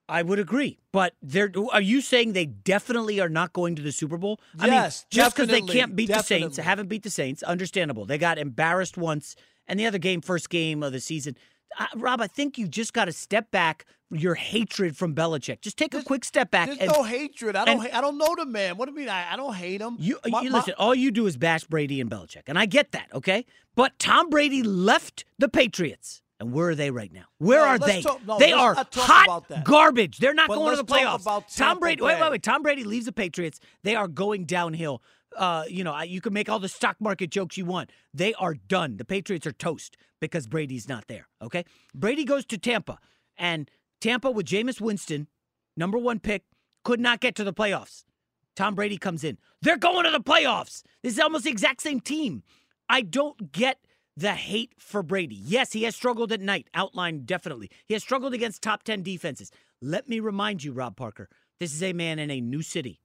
I would agree, but they're. Are you saying they definitely are not going to the Super Bowl? I mean, Yes, just because they can't beat the Saints, haven't beat the Saints, understandable. They got embarrassed once, and the other game, first game of the season. Uh, Rob, I think you just got to step back your hatred from Belichick. Just take a quick step back. There's and, no hatred. I don't. and- ha- I don't know the man. What do you mean? I, I don't hate him. You, My- you my- listen. All you do is bash Brady and Belichick, and I get that. Okay, but Tom Brady left the Patriots, and where are they right now? Where No, are they? talk- no, they are hot about that. garbage. They're not But going to the playoffs. Tom Brady. Wait, wait, wait. Tom Brady leaves the Patriots. They are going downhill. Uh, you know, you can make all the stock market jokes you want. They are done. The Patriots are toast because Brady's not there. Okay, Brady goes to Tampa, and Tampa with Jameis Winston, number one pick, could not get to the playoffs. Tom Brady comes in. They're going to the playoffs. This is almost the exact same team. I don't get the hate for Brady. Yes, he has struggled at night, outlined definitely. He has struggled against top 10 defenses. Let me remind you, Rob Parker, this is a man in a new city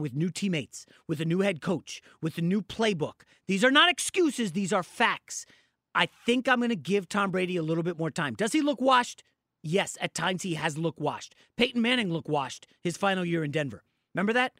with new teammates, with a new head coach, with a new playbook. These are not excuses, these are facts. I think I'm going to give Tom Brady a little bit more time. Does he look washed? Yes, at times he has looked washed. Peyton Manning looked washed his final year in Denver. Remember that?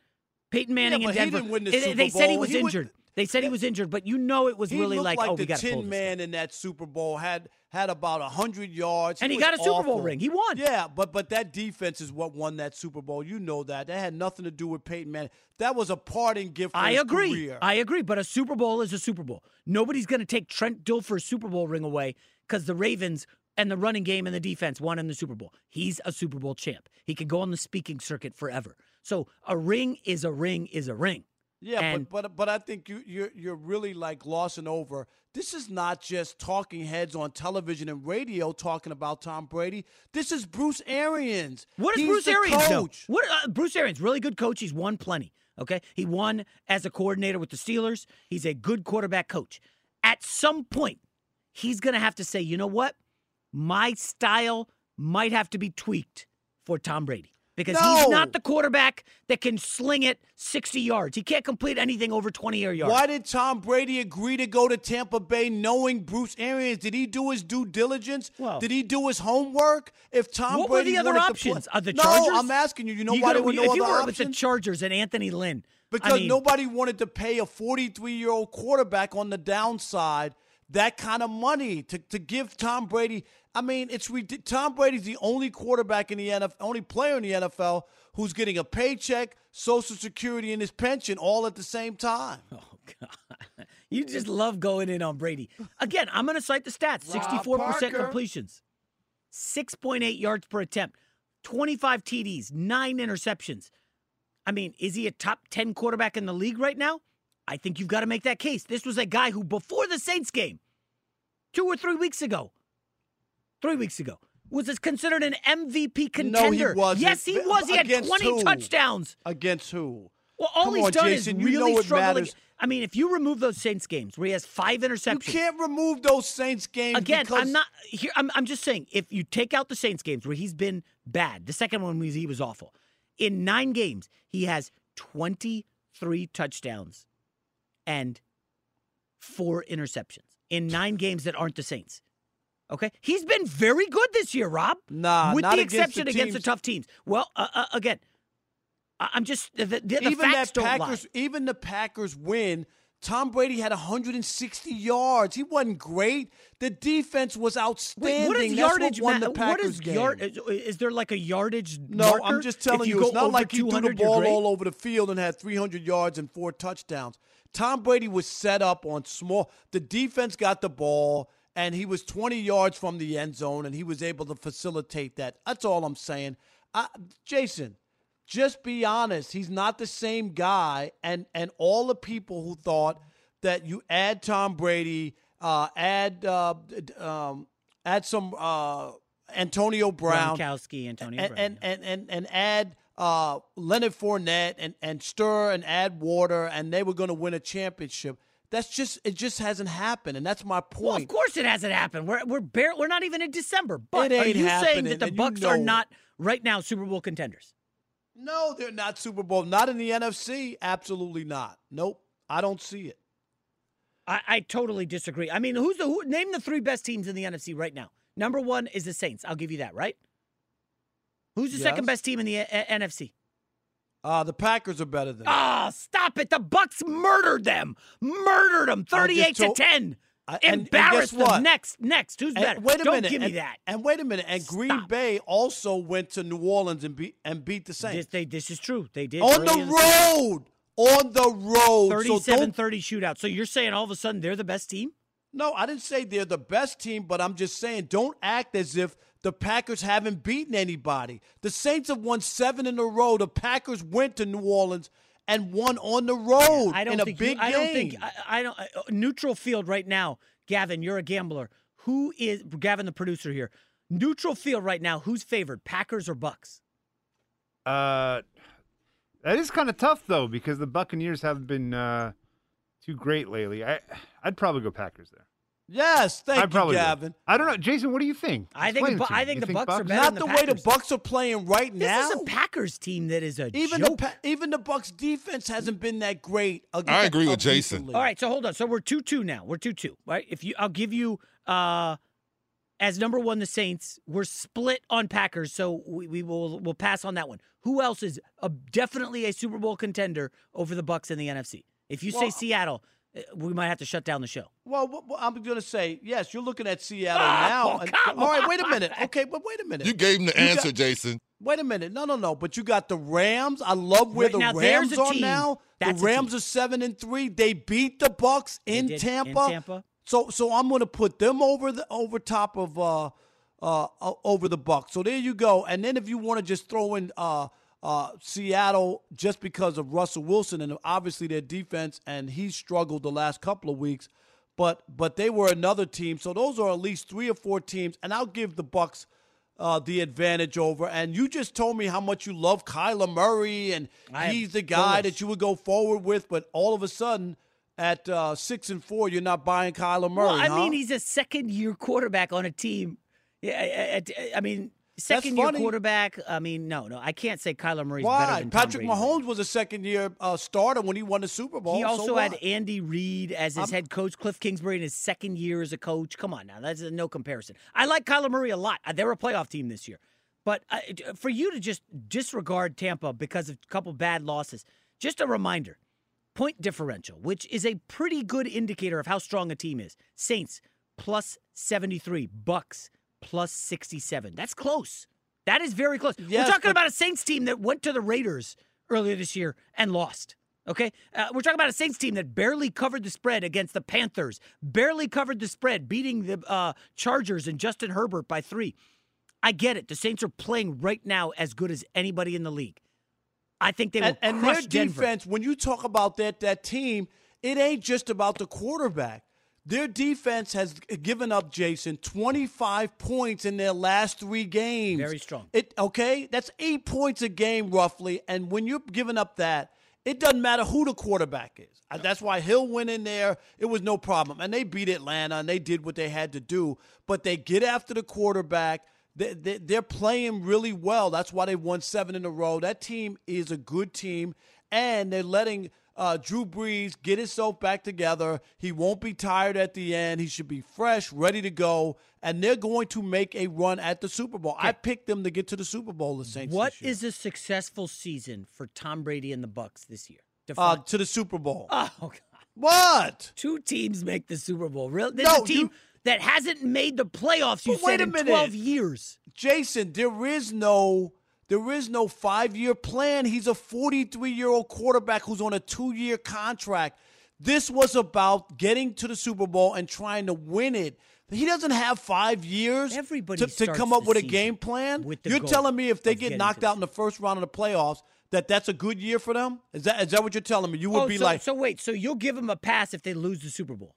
Peyton Manning Yeah, in Denver. didn't win the they, said he was He injured. They said he was injured, but you know it was he really like, like oh, the we got Tin. Man in that Super Bowl had had about hundred yards, And he was got a Super Bowl ring. He won. Yeah, but but that defense is what won that Super Bowl. You know that. That had nothing to do with Peyton Manning. That was a parting gift. For I his agree. Career. I agree. But a Super Bowl is a Super Bowl. Nobody's going to take Trent Dilfer's Super Bowl ring away because the Ravens and the running game and the defense won in the Super Bowl. He's a Super Bowl champ. He can go on the speaking circuit forever. So a ring is a ring is a ring. Yeah, And- but but but I think you you're you're really like glossing over. This is not just talking heads on television and radio talking about Tom Brady. This is Bruce Arians. What does He's Bruce Arians coach. What uh, Bruce Arians, really good coach. He's won plenty. Okay, he won as a coordinator with the Steelers. He's a good quarterback coach. At some point, he's going to have to say, you know what, my style might have to be tweaked for Tom Brady because he's not the quarterback that can sling it 60 yards. He can't complete anything over 20 air yards. Why did Tom Brady agree to go to Tampa Bay knowing Bruce Arians? Did he do his due diligence? Well- did he do his homework? If Tom What were Brady the other options? play- Are the no, Chargers? I'm asking you. You know You why gotta- there were no if other you were options? with the Chargers and Anthony Lynn, Because I mean, nobody wanted to pay a 43 year old quarterback on the downside that kind of money to, to give Tom Brady. I mean, it's ridic- Tom Brady's the only quarterback in the NFL, only player in the NFL who's getting a paycheck, Social Security, and his pension all at the same time. Oh God, you just love going in on Brady. Again, I'm going to cite the stats: 64 percent completions, 6.8 yards per attempt, 25 TDs, nine interceptions. I mean, is he a top 10 quarterback in the league right now? I think you've got to make that case. This was a guy who, before the Saints game, two or three weeks ago, three weeks ago, was this considered an MVP contender. No, he wasn't. Yes, he was. He had 20 who? touchdowns. Against who? Well, all Come he's on, done Jason, is you really know it struggle. I mean, if you remove those Saints games where he has five interceptions, You can't remove those Saints games again, because I'm not here. I'm, I'm just saying, if you take out the Saints games where he's been bad, the second one was he was awful. In nine games, he has 23 touchdowns and four interceptions in nine games that aren't the Saints. Okay, he's been very good this year, Rob. Nah, with not the against exception the against the tough teams. Well, uh, uh, again, I'm just the, the, the even facts that Packers, lie. even the Packers win. Tom Brady had 160 yards. He wasn't great. The defense was outstanding. Wait, what is That's yardage? what won ma- the what is game. yard? Is, is there like a yardage? No, marker? I'm just If telling you, go it's not like he threw the ball all over the field and had 300 yards and four touchdowns. Tom Brady was set up on small. The defense got the ball, and he was 20 yards from the end zone, and he was able to facilitate that. That's all I'm saying. I, Jason, just be honest. He's not the same guy, and and all the people who thought that you add Tom Brady, uh, add uh, um, add some uh, Antonio Brown, Gronkowski, Antonio and, Brown. and, and, and, and add uh, Leonard Fournette and, and stir and add water, and they were going to win a championship. That's just it. Just hasn't happened, and that's my point. Well, of course it hasn't happened. We're we're bare, we're not even in December. But are you saying that the and you Bucs are not right now Super Bowl contenders? no, they're not Super Bowl. Not in the NFC. Absolutely not. Nope. I don't see it. I, I totally disagree. I mean, who's the who, name the three best teams in the NFC right now? Number one is the Saints. I'll give you that. Right? Who's the Yes. second best team in the uh, NFC? Uh, the Packers are better than. Ah, stop it! The Bucs murdered them, murdered them, thirty-eight told- to ten. I- and- and Embarrassed what? them. Next, next. Who's And better? wait a Don't minute. give me and, that. And wait a minute. And Green Bay also went to New Orleans and beat and beat the Saints This, they, this is true. They did on the road. On the road. So 37 don't 30 shootout. So you're saying all of a sudden they're the best team? No, I didn't say they're the best team, but I'm just saying don't act as if the Packers haven't beaten anybody. The Saints have won seven in a row. The Packers went to New Orleans and won on the road I don't in a think big you, I don't think game. I, I don't uh, neutral field right now. Gavin, you're a gambler. Who is Gavin the producer here? Neutral field right now. Who's favored? Packers or Bucs? Uh, that is kind of tough though because the Buccaneers haven't been uh, too great lately. I I'd probably go Packers there. Yes, thank I'd you, probably go. Gavin. I don't know, Jason. What do you think? I think the Bu- it to me. I think You the Bucs are better Not than the, the way the Bucs are playing right This now. is a Packers team that is a even the joke. pa- even the Bucs defense hasn't been that great. I agree with Jason. recently. All right, so hold on. So we're two two now. We're two two. Right? If you, I'll give you uh as number one the Saints. We're split on Packers, so we, we will we'll pass on that one. Who else is a, definitely a Super Bowl contender over the Bucs in the NFC? If you say Seattle, uh, we might have to shut down the show. Well, well I'm going to say yes. You're looking at Seattle Oh, now. and- come all right, wait a minute. Okay, but wait a minute. You gave him the You answer, got- Jason. Wait a minute. No, no, no. But you got the Rams. I love where Wait, the now Rams are team. now. That's the Rams are seven and three. They beat the Bucs in did, in Tampa. Tampa. So, so I'm going to put them over the over top of uh, uh, uh, over the Bucs. So there you go. And then if you want to just throw in uh, uh, Seattle just because of Russell Wilson and obviously their defense, and he struggled the last couple of weeks. But but they were another team. So those are at least three or four teams, and I'll give the Bucs uh, the advantage over. And you just told me how much you love Kyler Murray, and I he's the guy that you would go forward with. But all of a sudden, at uh, six and four, you're not buying Kyler Murray. Well, I huh? mean, he's a second year quarterback on a team. Yeah, I, I- I mean, second year quarterback. I mean, no, no, I can't say Kyler Murray's better Why? than Tom Patrick Brady. Mahomes was a second year uh, starter when he won the Super Bowl. He also what? had Andy Reid as his I'm- head coach, Cliff Kingsbury in his second year as a coach. Come on now, that's no comparison. I like Kyler Murray a lot. Uh, They're a playoff team this year. But uh, for you to just disregard Tampa because of a couple bad losses, just a reminder point differential, which is a pretty good indicator of how strong a team is. Saints plus 73, Bucs plus 67. That's close. That is very close. Yes, We're talking but- about a Saints team that went to the Raiders earlier this year and lost. Okay? Uh, we're talking about a Saints team that barely covered the spread against the Panthers, barely covered the spread, beating the uh, Chargers and Justin Herbert by three. I get it. The Saints are playing right now as good as anybody in the league. I think they will and, and their Denver. defense, when you talk about that that team, it ain't just about the quarterback. Their defense has given up Jason 25 points in their last three games. Very strong. It okay? That's eight points a game roughly. And when you're giving up that, it doesn't matter who the quarterback is. Uh, That's why Hill went in there. It was no problem. And they beat Atlanta and they did what they had to do. But they get after the quarterback. They, they, they're playing really well. That's why they won seven in a row. That team is a good team. And they're letting uh, Drew Brees get himself back together. He won't be tired at the end. He should be fresh, ready to go. And they're going to make a run at the Super Bowl. I picked them to get to the Super Bowl, the Saints. What is a successful season for Tom Brady and the Bucs this year? uh, to the Super Bowl? oh, God. What? Two teams make the Super Bowl. Real? This No, is a team you- that hasn't made the playoffs. You said a in minute. twelve years. Jason, there is no there is no five year plan. He's a 43 year old quarterback who's on a two year contract. This was about getting to the Super Bowl and trying to win it. He doesn't have five years Everybody to, to come up with a game plan. You're telling me if they get knocked out in the first round of the playoffs, that that's a good year for them? Is that is that what you're telling me? You would oh, be so, like, so wait, so you'll give them a pass if they lose the Super Bowl?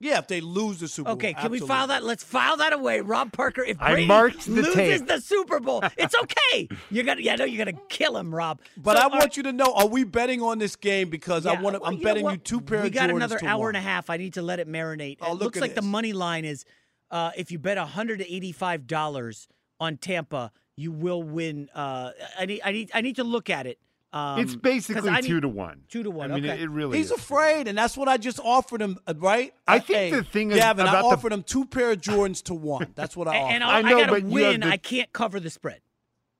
Yeah, if they lose the Super Bowl. Okay, Bowl. can we file that? Let's file that away, Rob Parker. If I Brady marked the loses tape. the Super Bowl, it's okay. You're gonna, yeah, I know you're gonna kill him, Rob. But So, I all want you to know: Are we betting on this game? Because I yeah, want to. well, I'm know betting what? you two pair We of got Jordans another to hour one. and a half. I need to let it marinate. Oh, it look looks at like the this. money line is, uh, if you bet 185 dollars on Tampa, you will win. Uh, I need, I need, I need to look at it. Um, it's 'cause basically need- two to one. Two to one. I mean, okay. it, it really He's is. afraid, and that's what I just offered him. uh, Right? I think Hey, the thing is Gavin, I about the- offered him two pair of Jordans to one. That's what I. offered. and I I, I, gotta but win. the- I can't cover the spread.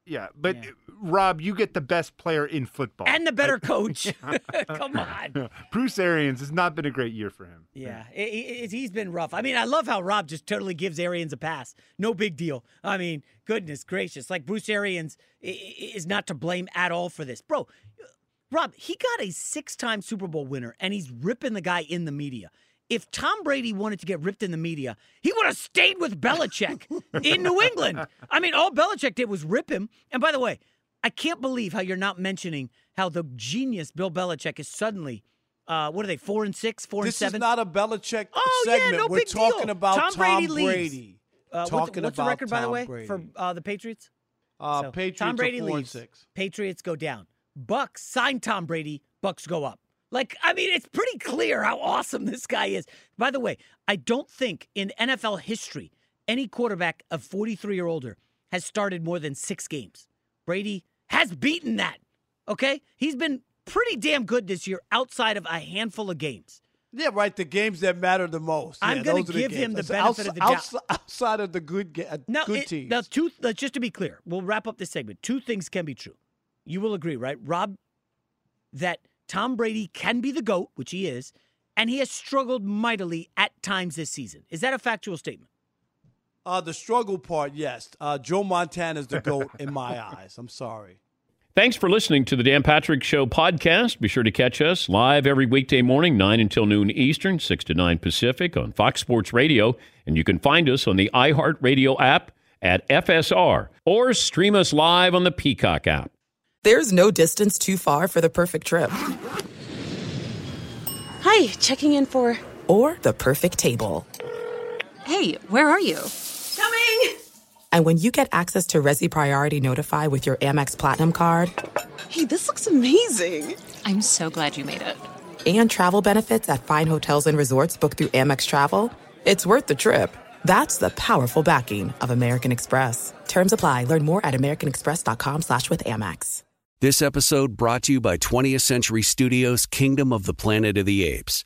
Yeah, but Yeah. Rob, you get the best player in football. And the better coach. Come on. Bruce Arians has not been a great year for him. Yeah, it, it, he's been rough. I mean, I love how Rob just totally gives Arians a pass. No big deal. I mean, goodness gracious. Like Bruce Arians is not to blame at all for this. Bro, Rob, he got a six time Super Bowl winner and he's ripping the guy in the media. If Tom Brady wanted to get ripped in the media, he would have stayed with Belichick in New England. I mean, all Belichick did was rip him. And by the way, I can't believe how you're not mentioning how the genius Bill Belichick is suddenly, uh, what are they, four and six, four this and seven? This is not a Belichick Oh, yeah, segment. no We're big talking deal. about Tom Tom, Brady leaves. Brady. Uh, what's, talking what's about the record, by the way, Brady. for uh, the Patriots? uh, So, Patriots Tom Brady leaves. Patriots go down. Bucs sign Tom Brady. Bucs go up. Like, I mean, it's pretty clear how awesome this guy is. By the way, I don't think in NFL history any quarterback of 43 or older has started more than six games. Brady has beaten that. Okay, he's been pretty damn good this year outside of a handful of games. Yeah, right. The games that matter the most. I'm Yeah, gonna those are the give him the benefit of the doubt. Outside of the good, ga- uh, Now, good it- teams. now two. just to be clear, we'll wrap up this segment. Two things can be true. You will agree, right, Rob, that Tom Brady can be the GOAT, which he is, and he has struggled mightily at times this season. Is that a factual statement? Uh, the struggle part, yes. Uh, Joe Montana is the GOAT in my eyes. I'm sorry. Thanks for listening to the Dan Patrick Show podcast. Be sure to catch us live every weekday morning, 9 until noon Eastern, 6 to 9 Pacific on Fox Sports Radio. And you can find us on the iHeartRadio app at FSR or stream us live on the Peacock app. There's no distance too far for the perfect trip. Hi, checking in for. Or the perfect table. Hey, where are you? Coming! And when you get access to Resy Priority Notify with your Amex Platinum card. Hey, this looks amazing! I'm so glad you made it. And travel benefits at fine hotels and resorts booked through Amex Travel. It's worth the trip. That's the powerful backing of American Express. Terms apply. Learn more at americanexpress.com slash with Amex. This episode brought to you by 20th Century Studios' Kingdom of the Planet of the Apes.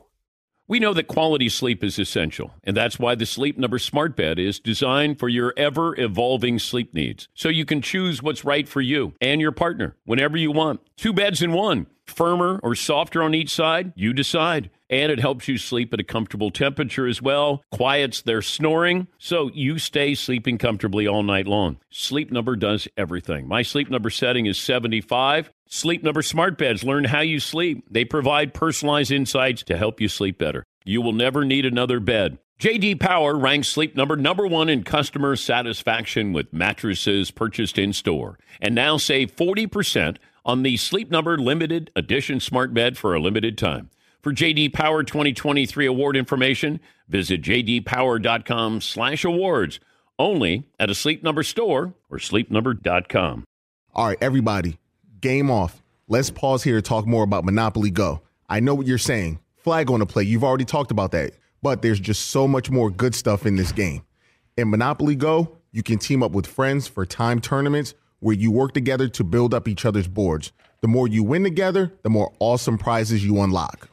We know that quality sleep is essential, and that's why the Sleep Number Smart Bed is designed for your ever evolving sleep needs. So you can choose what's right for you and your partner whenever you want. Two beds in one, firmer or softer on each side, you decide. And it helps you sleep at a comfortable temperature as well, quiets their snoring, so you stay sleeping comfortably all night long. Sleep Number does everything. My sleep number setting is 75. Sleep Number smart beds learn how you sleep. They provide personalized insights to help you sleep better. You will never need another bed. JD Power ranks Sleep Number number 1 in customer satisfaction with mattresses purchased in store. And now save 40% on the Sleep Number limited edition smart bed for a limited time. For JD Power 2023 award information, visit jdpower.com/awards. Only at a Sleep Number store or sleepnumber.com. All right, everybody, game off. Let's pause here to talk more about Monopoly Go. I know what you're saying. Flag on the play. You've already talked about that. But there's just so much more good stuff in this game. In Monopoly Go, you can team up with friends for time tournaments where you work together to build up each other's boards. The more you win together, the more awesome prizes you unlock.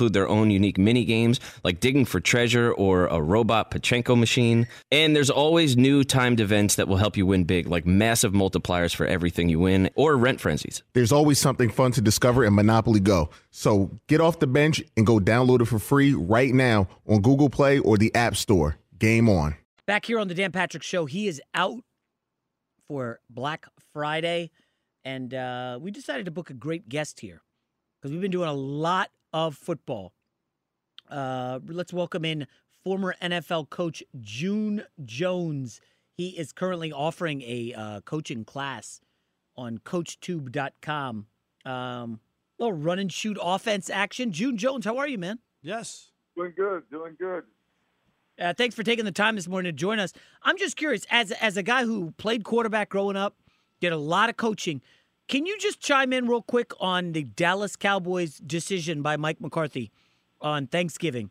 include their own unique mini games like digging for treasure or a robot Pachinko machine. And there's always new timed events that will help you win big, like massive multipliers for everything you win or rent frenzies. There's always something fun to discover in Monopoly Go. So get off the bench and go download it for free right now on Google Play or the App Store. Game on. Back here on the Dan Patrick Show, he is out for Black Friday, and uh, we decided to book a great guest here because we've been doing a lot of football. Uh, let's welcome in former NFL coach June Jones. He is currently offering a uh, coaching class on CoachTube.com. Um, little run and shoot offense action. June Jones, how are you, man? Yes. Doing good, doing good. Uh, thanks for taking the time this morning to join us. I'm just curious, as as a guy who played quarterback growing up, did a lot of coaching. Can you just chime in real quick on the Dallas Cowboys decision by Mike McCarthy on Thanksgiving,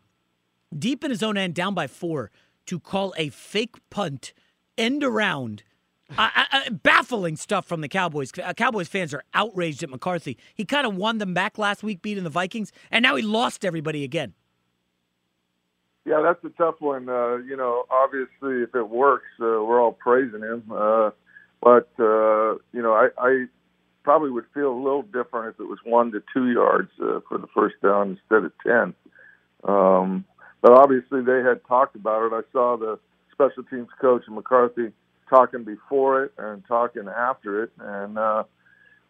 deep in his own end, down by four, to call a fake punt end around? I, I, I- baffling stuff from the Cowboys. Uh, Cowboys fans are outraged at McCarthy. He kind of won them back last week, beating the Vikings, and now he lost everybody again. Yeah, that's a tough one. Uh, you know, obviously, if it works, uh, we're all praising him. Uh, but uh, you know, I, I probably would feel a little different if it was one to two yards uh, for the first down instead of ten. Um, but obviously they had talked about it. I saw the special teams coach McCarthy talking before it and talking after it, and uh,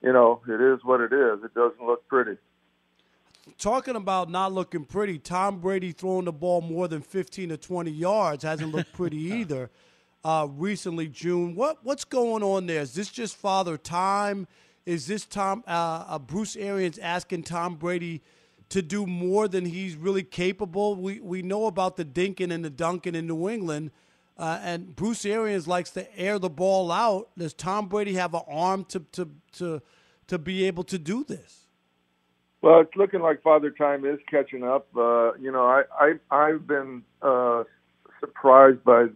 you know it is what it is. It doesn't look pretty. Talking about not looking pretty, Tom Brady throwing the ball more than 15 to 20 yards hasn't looked pretty either. Uh, recently, June, what what's going on there? Is this just father time? Is this Tom uh, uh, Bruce Arians asking Tom Brady to do more than he's really capable? We we know about the Dinkin and the Duncan in New England, uh, and Bruce Arians likes to air the ball out. Does Tom Brady have an arm to to to to be able to do this? Well, it's looking like Father Time is catching up. Uh, you know, I, I I've been uh, surprised by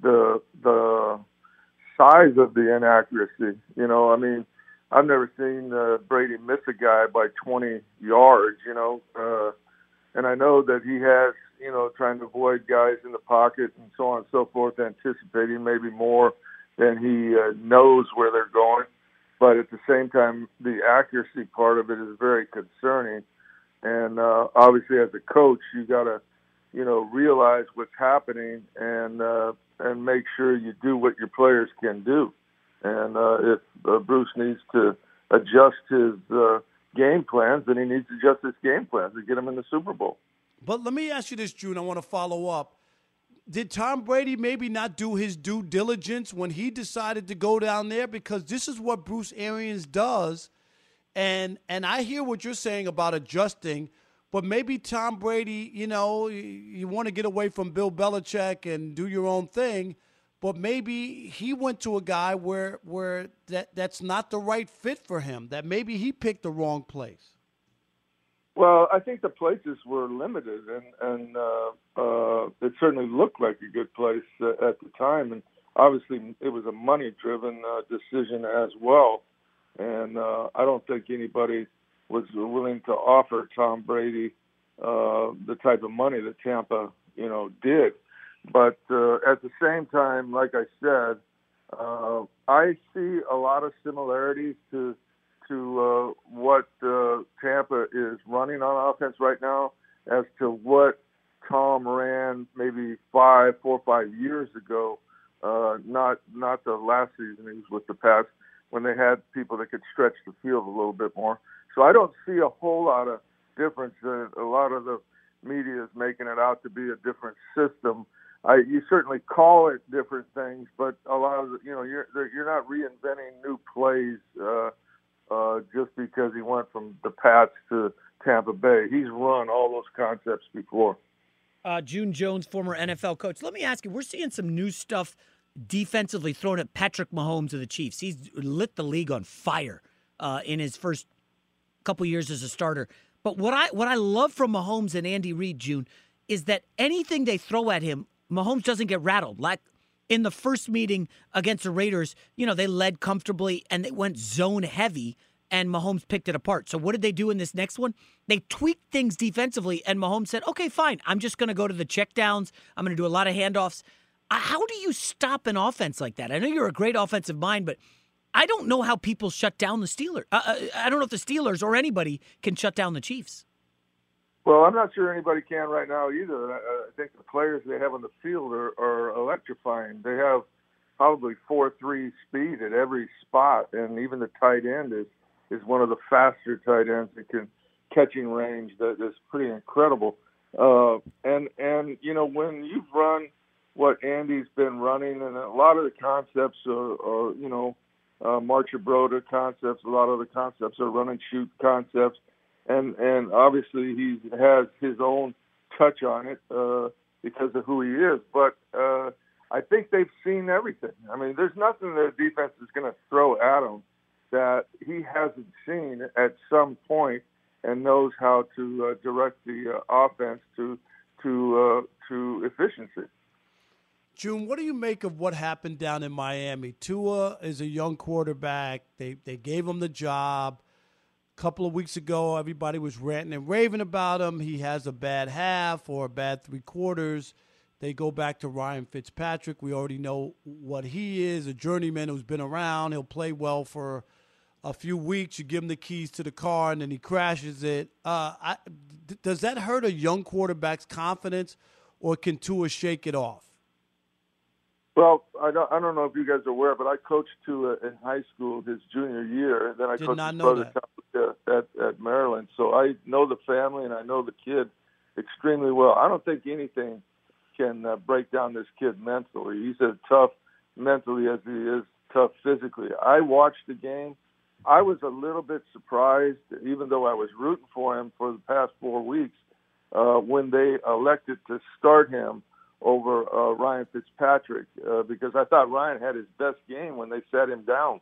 the the size of the inaccuracy. You know, I mean, I've never seen uh, Brady miss a guy by 20 yards. You know, uh, and I know that he has, you know, trying to avoid guys in the pocket and so on and so forth, anticipating maybe more than he uh, knows where they're going. But at the same time, the accuracy part of it is very concerning. And uh, obviously, as a coach, you got to, you know, realize what's happening and uh, and make sure you do what your players can do. And uh, if uh, Bruce needs to adjust his uh, game plans, then he needs to adjust his game plans to get him in the Super Bowl. But let me ask you this, June. I want to follow up. Did Tom Brady maybe not do his due diligence when he decided to go down there? Because this is what Bruce Arians does. And and I hear what you're saying about adjusting, but maybe Tom Brady, you know, you, you want to get away from Bill Belichick and do your own thing but maybe he went to a guy where where that that's not the right fit for him. That maybe he picked the wrong place. Well, I think the places were limited, and and uh, uh, it certainly looked like a good place uh, at the time, and obviously it was a money-driven uh, decision as well. And uh, I don't think anybody was willing to offer Tom Brady uh, the type of money that Tampa, you know, did. But uh, at the same time, like I said, uh, I see a lot of similarities to to uh, what uh, Tampa is running on offense right now, as to what Tom ran maybe five, four, five years ago. Uh, not not the last season he was with the Pats when they had people that could stretch the field a little bit more. So I don't see a whole lot of difference. Uh, a lot of the media is making it out to be a different system I, you certainly call it different things, but a lot of you know you're you're not reinventing new plays uh, uh, just because he went from the Pats to Tampa Bay. He's run all those concepts before. Uh, June Jones, former NFL coach. Let me ask you: We're seeing some new stuff defensively thrown at Patrick Mahomes of the Chiefs. He's lit the league on fire uh, in his first couple years as a starter. But what I what I love from Mahomes and Andy Reid, June, is that anything they throw at him Mahomes doesn't get rattled. Like in the first meeting against the Raiders, you know, they led comfortably and they went zone heavy and Mahomes picked it apart. So what did they do in this next one? They tweaked things defensively and Mahomes said, "Okay, fine. I'm just going to go to the checkdowns. I'm going to do a lot of handoffs." Uh, how do you stop an offense like that? I know you're a great offensive mind, but I don't know how people shut down the Steelers. Uh, uh I don't know if the Steelers or anybody can shut down the Chiefs. Well, I'm not sure anybody can right now either. I, I think the players they have on the field are, are electrifying. They have probably four three speed at every spot, and even the tight end is is one of the faster tight ends that can catching range that is pretty incredible. Uh, and and you know when you've run what Andy's been running, and a lot of the concepts are, are you know uh, Marchibroda concepts. A lot of the concepts are run and shoot concepts and and obviously he has his own touch on it uh, because of who he is. But uh, I think they've seen everything. I mean, there's nothing that the defense is going to throw at him that he hasn't seen at some point and knows how to uh, direct the uh, offense to to uh, to efficiency. June, what do you make of what happened down in Miami? Tua is a young quarterback. They they gave him the job couple of weeks ago, everybody was ranting and raving about him. He has a bad half or a bad three quarters. They go back to Ryan Fitzpatrick. We already know what he is a journeyman who's been around. He'll play well for a few weeks. You give him the keys to the car and then he crashes it. Uh, I, does that hurt a young quarterback's confidence? or can Tua shake it off? Well, I don't, I don't know if you guys are aware, but I coached Tua in high school his junior year, and then I Did coached not his know brother Tom, at, at Maryland. So I know the family and I know the kid extremely well. I don't think anything can uh, break down this kid mentally. He's as tough mentally as he is tough physically. I watched the game. I was a little bit surprised, even though I was rooting for him for the past four weeks, uh, when they elected to start him over uh, Ryan Fitzpatrick, uh, because I thought Ryan had his best game when they sat him down.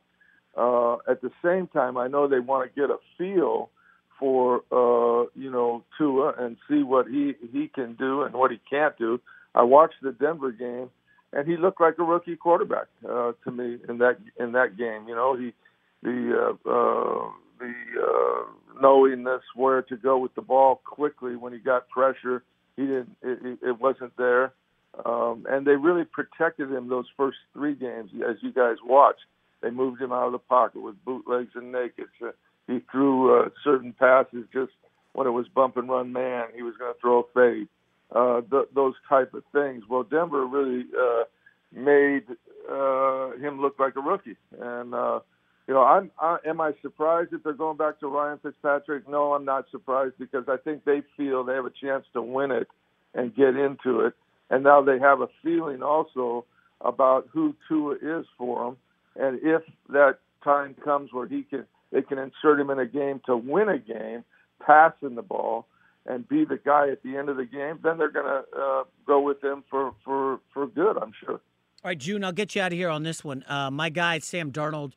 Uh, at the same time, I know they want to get a feel for uh, you know Tua and see what he he can do and what he can't do. I watched the Denver game, and he looked like a rookie quarterback uh, to me in that in that game. You know, he the uh, uh, the uh, knowingness where to go with the ball quickly when he got pressure. He didn't. It, it wasn't there, um, and they really protected him those first three games, as you guys watched. They moved him out of the pocket with bootlegs and nakeds. Uh, he threw uh, certain passes just when it was bump and run man. He was going to throw a fade. Uh, th- those type of things. Well, Denver really uh, made uh, him look like a rookie, and uh, you know, I'm. I, am I surprised if they're going back to Ryan Fitzpatrick? No, I'm not surprised because I think they feel they have a chance to win it and get into it, and now they have a feeling also about who Tua is for them, and if that time comes where he can, they can insert him in a game to win a game, passing the ball, and be the guy at the end of the game, then they're going to uh, go with him for for for good. I'm sure. All right, June, I'll get you out of here on this one. Uh, my guy Sam Darnold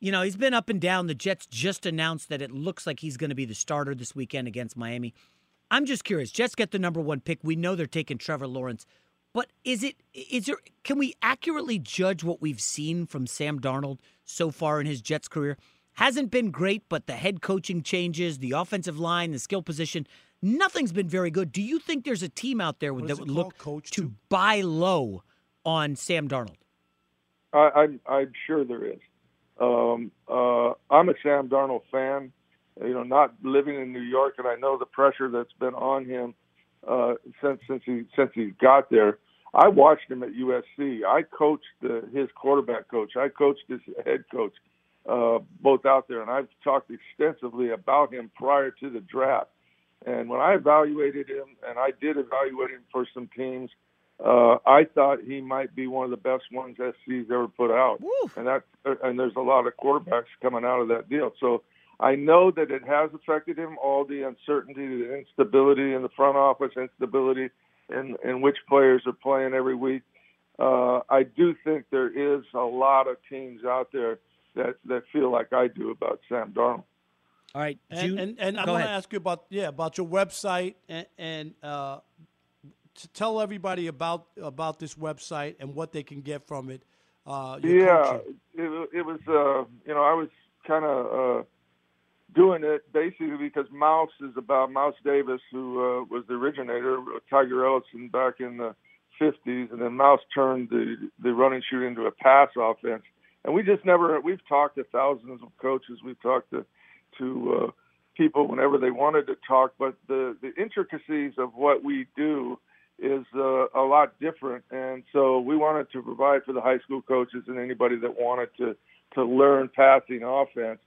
you know, he's been up and down. The Jets just announced that it looks like he's going to be the starter this weekend against Miami. I'm just curious. Jets get the number one pick. We know they're taking Trevor Lawrence, but is it is there? Can we accurately judge what we've seen from Sam Darnold so far in his Jets career? Hasn't been great, but the head coaching changes, the offensive line, the skill position, nothing's been very good. Do you think there's a team out there that would look coach to buy low on Sam Darnold? I, I'm I'm sure there is. Um, uh, I'm a Sam Darnold fan. You know, not living in New York, and I know the pressure that's been on him uh, since since he since he got there. I watched him at USC. I coached uh, his quarterback coach. I coached his head coach, uh, both out there, and I've talked extensively about him prior to the draft. And when I evaluated him, and I did evaluate him for some teams, uh, I thought he might be one of the best ones SC's ever put out, Woo. and that and there's a lot of quarterbacks coming out of that deal. So I know that it has affected him. All the uncertainty, the instability in the front office, instability in in which players are playing every week. Uh, I do think there is a lot of teams out there that that feel like I do about Sam Darnold. All right, and and, and I want to ask you about yeah about your website and, and uh, to tell everybody about about this website and what they can get from it. Uh, yeah, it, it, was uh, you know I was kind of uh, doing it basically because Mouse is about Mouse Davis, who uh, was the originator of Tiger Ellison back in the 50s, and then Mouse turned the the run and shoot into a pass offense. And we just never we've talked to thousands of coaches, we've talked to to uh, people whenever they wanted to talk, but the the intricacies of what we do is uh, a lot different, and so we wanted to provide for the high school coaches and anybody that wanted to to learn passing offense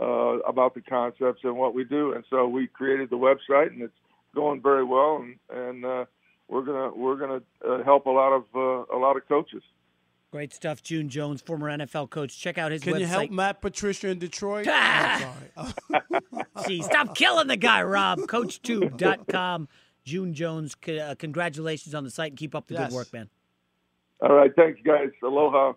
uh, about the concepts and what we do. And so we created the website, and it's going very well, and and uh, we're gonna we're gonna uh, help a lot of uh, a lot of coaches. Great stuff, June Jones, former NFL coach. Check out his Can website. you help Matt Patricia in Detroit? Ah! Gee, stop killing the guy, Rob. CoachTube.com. June Jones, uh, congratulations on the site and keep up the Yes. good work, man. All right, thanks, guys. Aloha.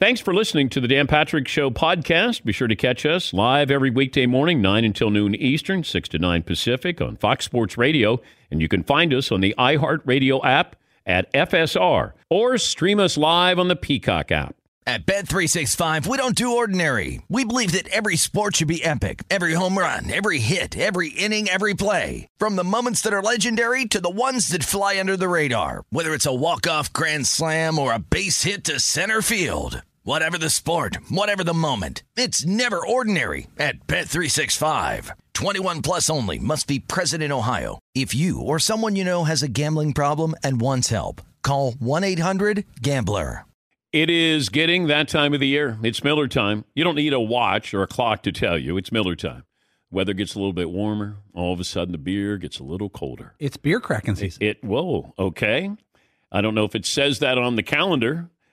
Thanks for listening to the Dan Patrick Show podcast. Be sure to catch us live every weekday morning, 9 until noon Eastern, 6 to 9 Pacific on Fox Sports Radio. And you can find us on the iHeartRadio app at FSR or stream us live on the Peacock app. At Bet365, we don't do ordinary. We believe that every sport should be epic. Every home run, every hit, every inning, every play. From the moments that are legendary to the ones that fly under the radar. Whether it's a walk-off grand slam or a base hit to center field. Whatever the sport, whatever the moment, it's never ordinary at Bet365. 21 plus only must be present in Ohio. If you or someone you know has a gambling problem and wants help, call 1-800-GAMBLER. It is getting that time of the year. It's Miller time. You don't need a watch or a clock to tell you. It's Miller time. Weather gets a little bit warmer. All of a sudden, the beer gets a little colder. It's beer cracking season. It, it whoa, okay. I don't know if it says that on the calendar.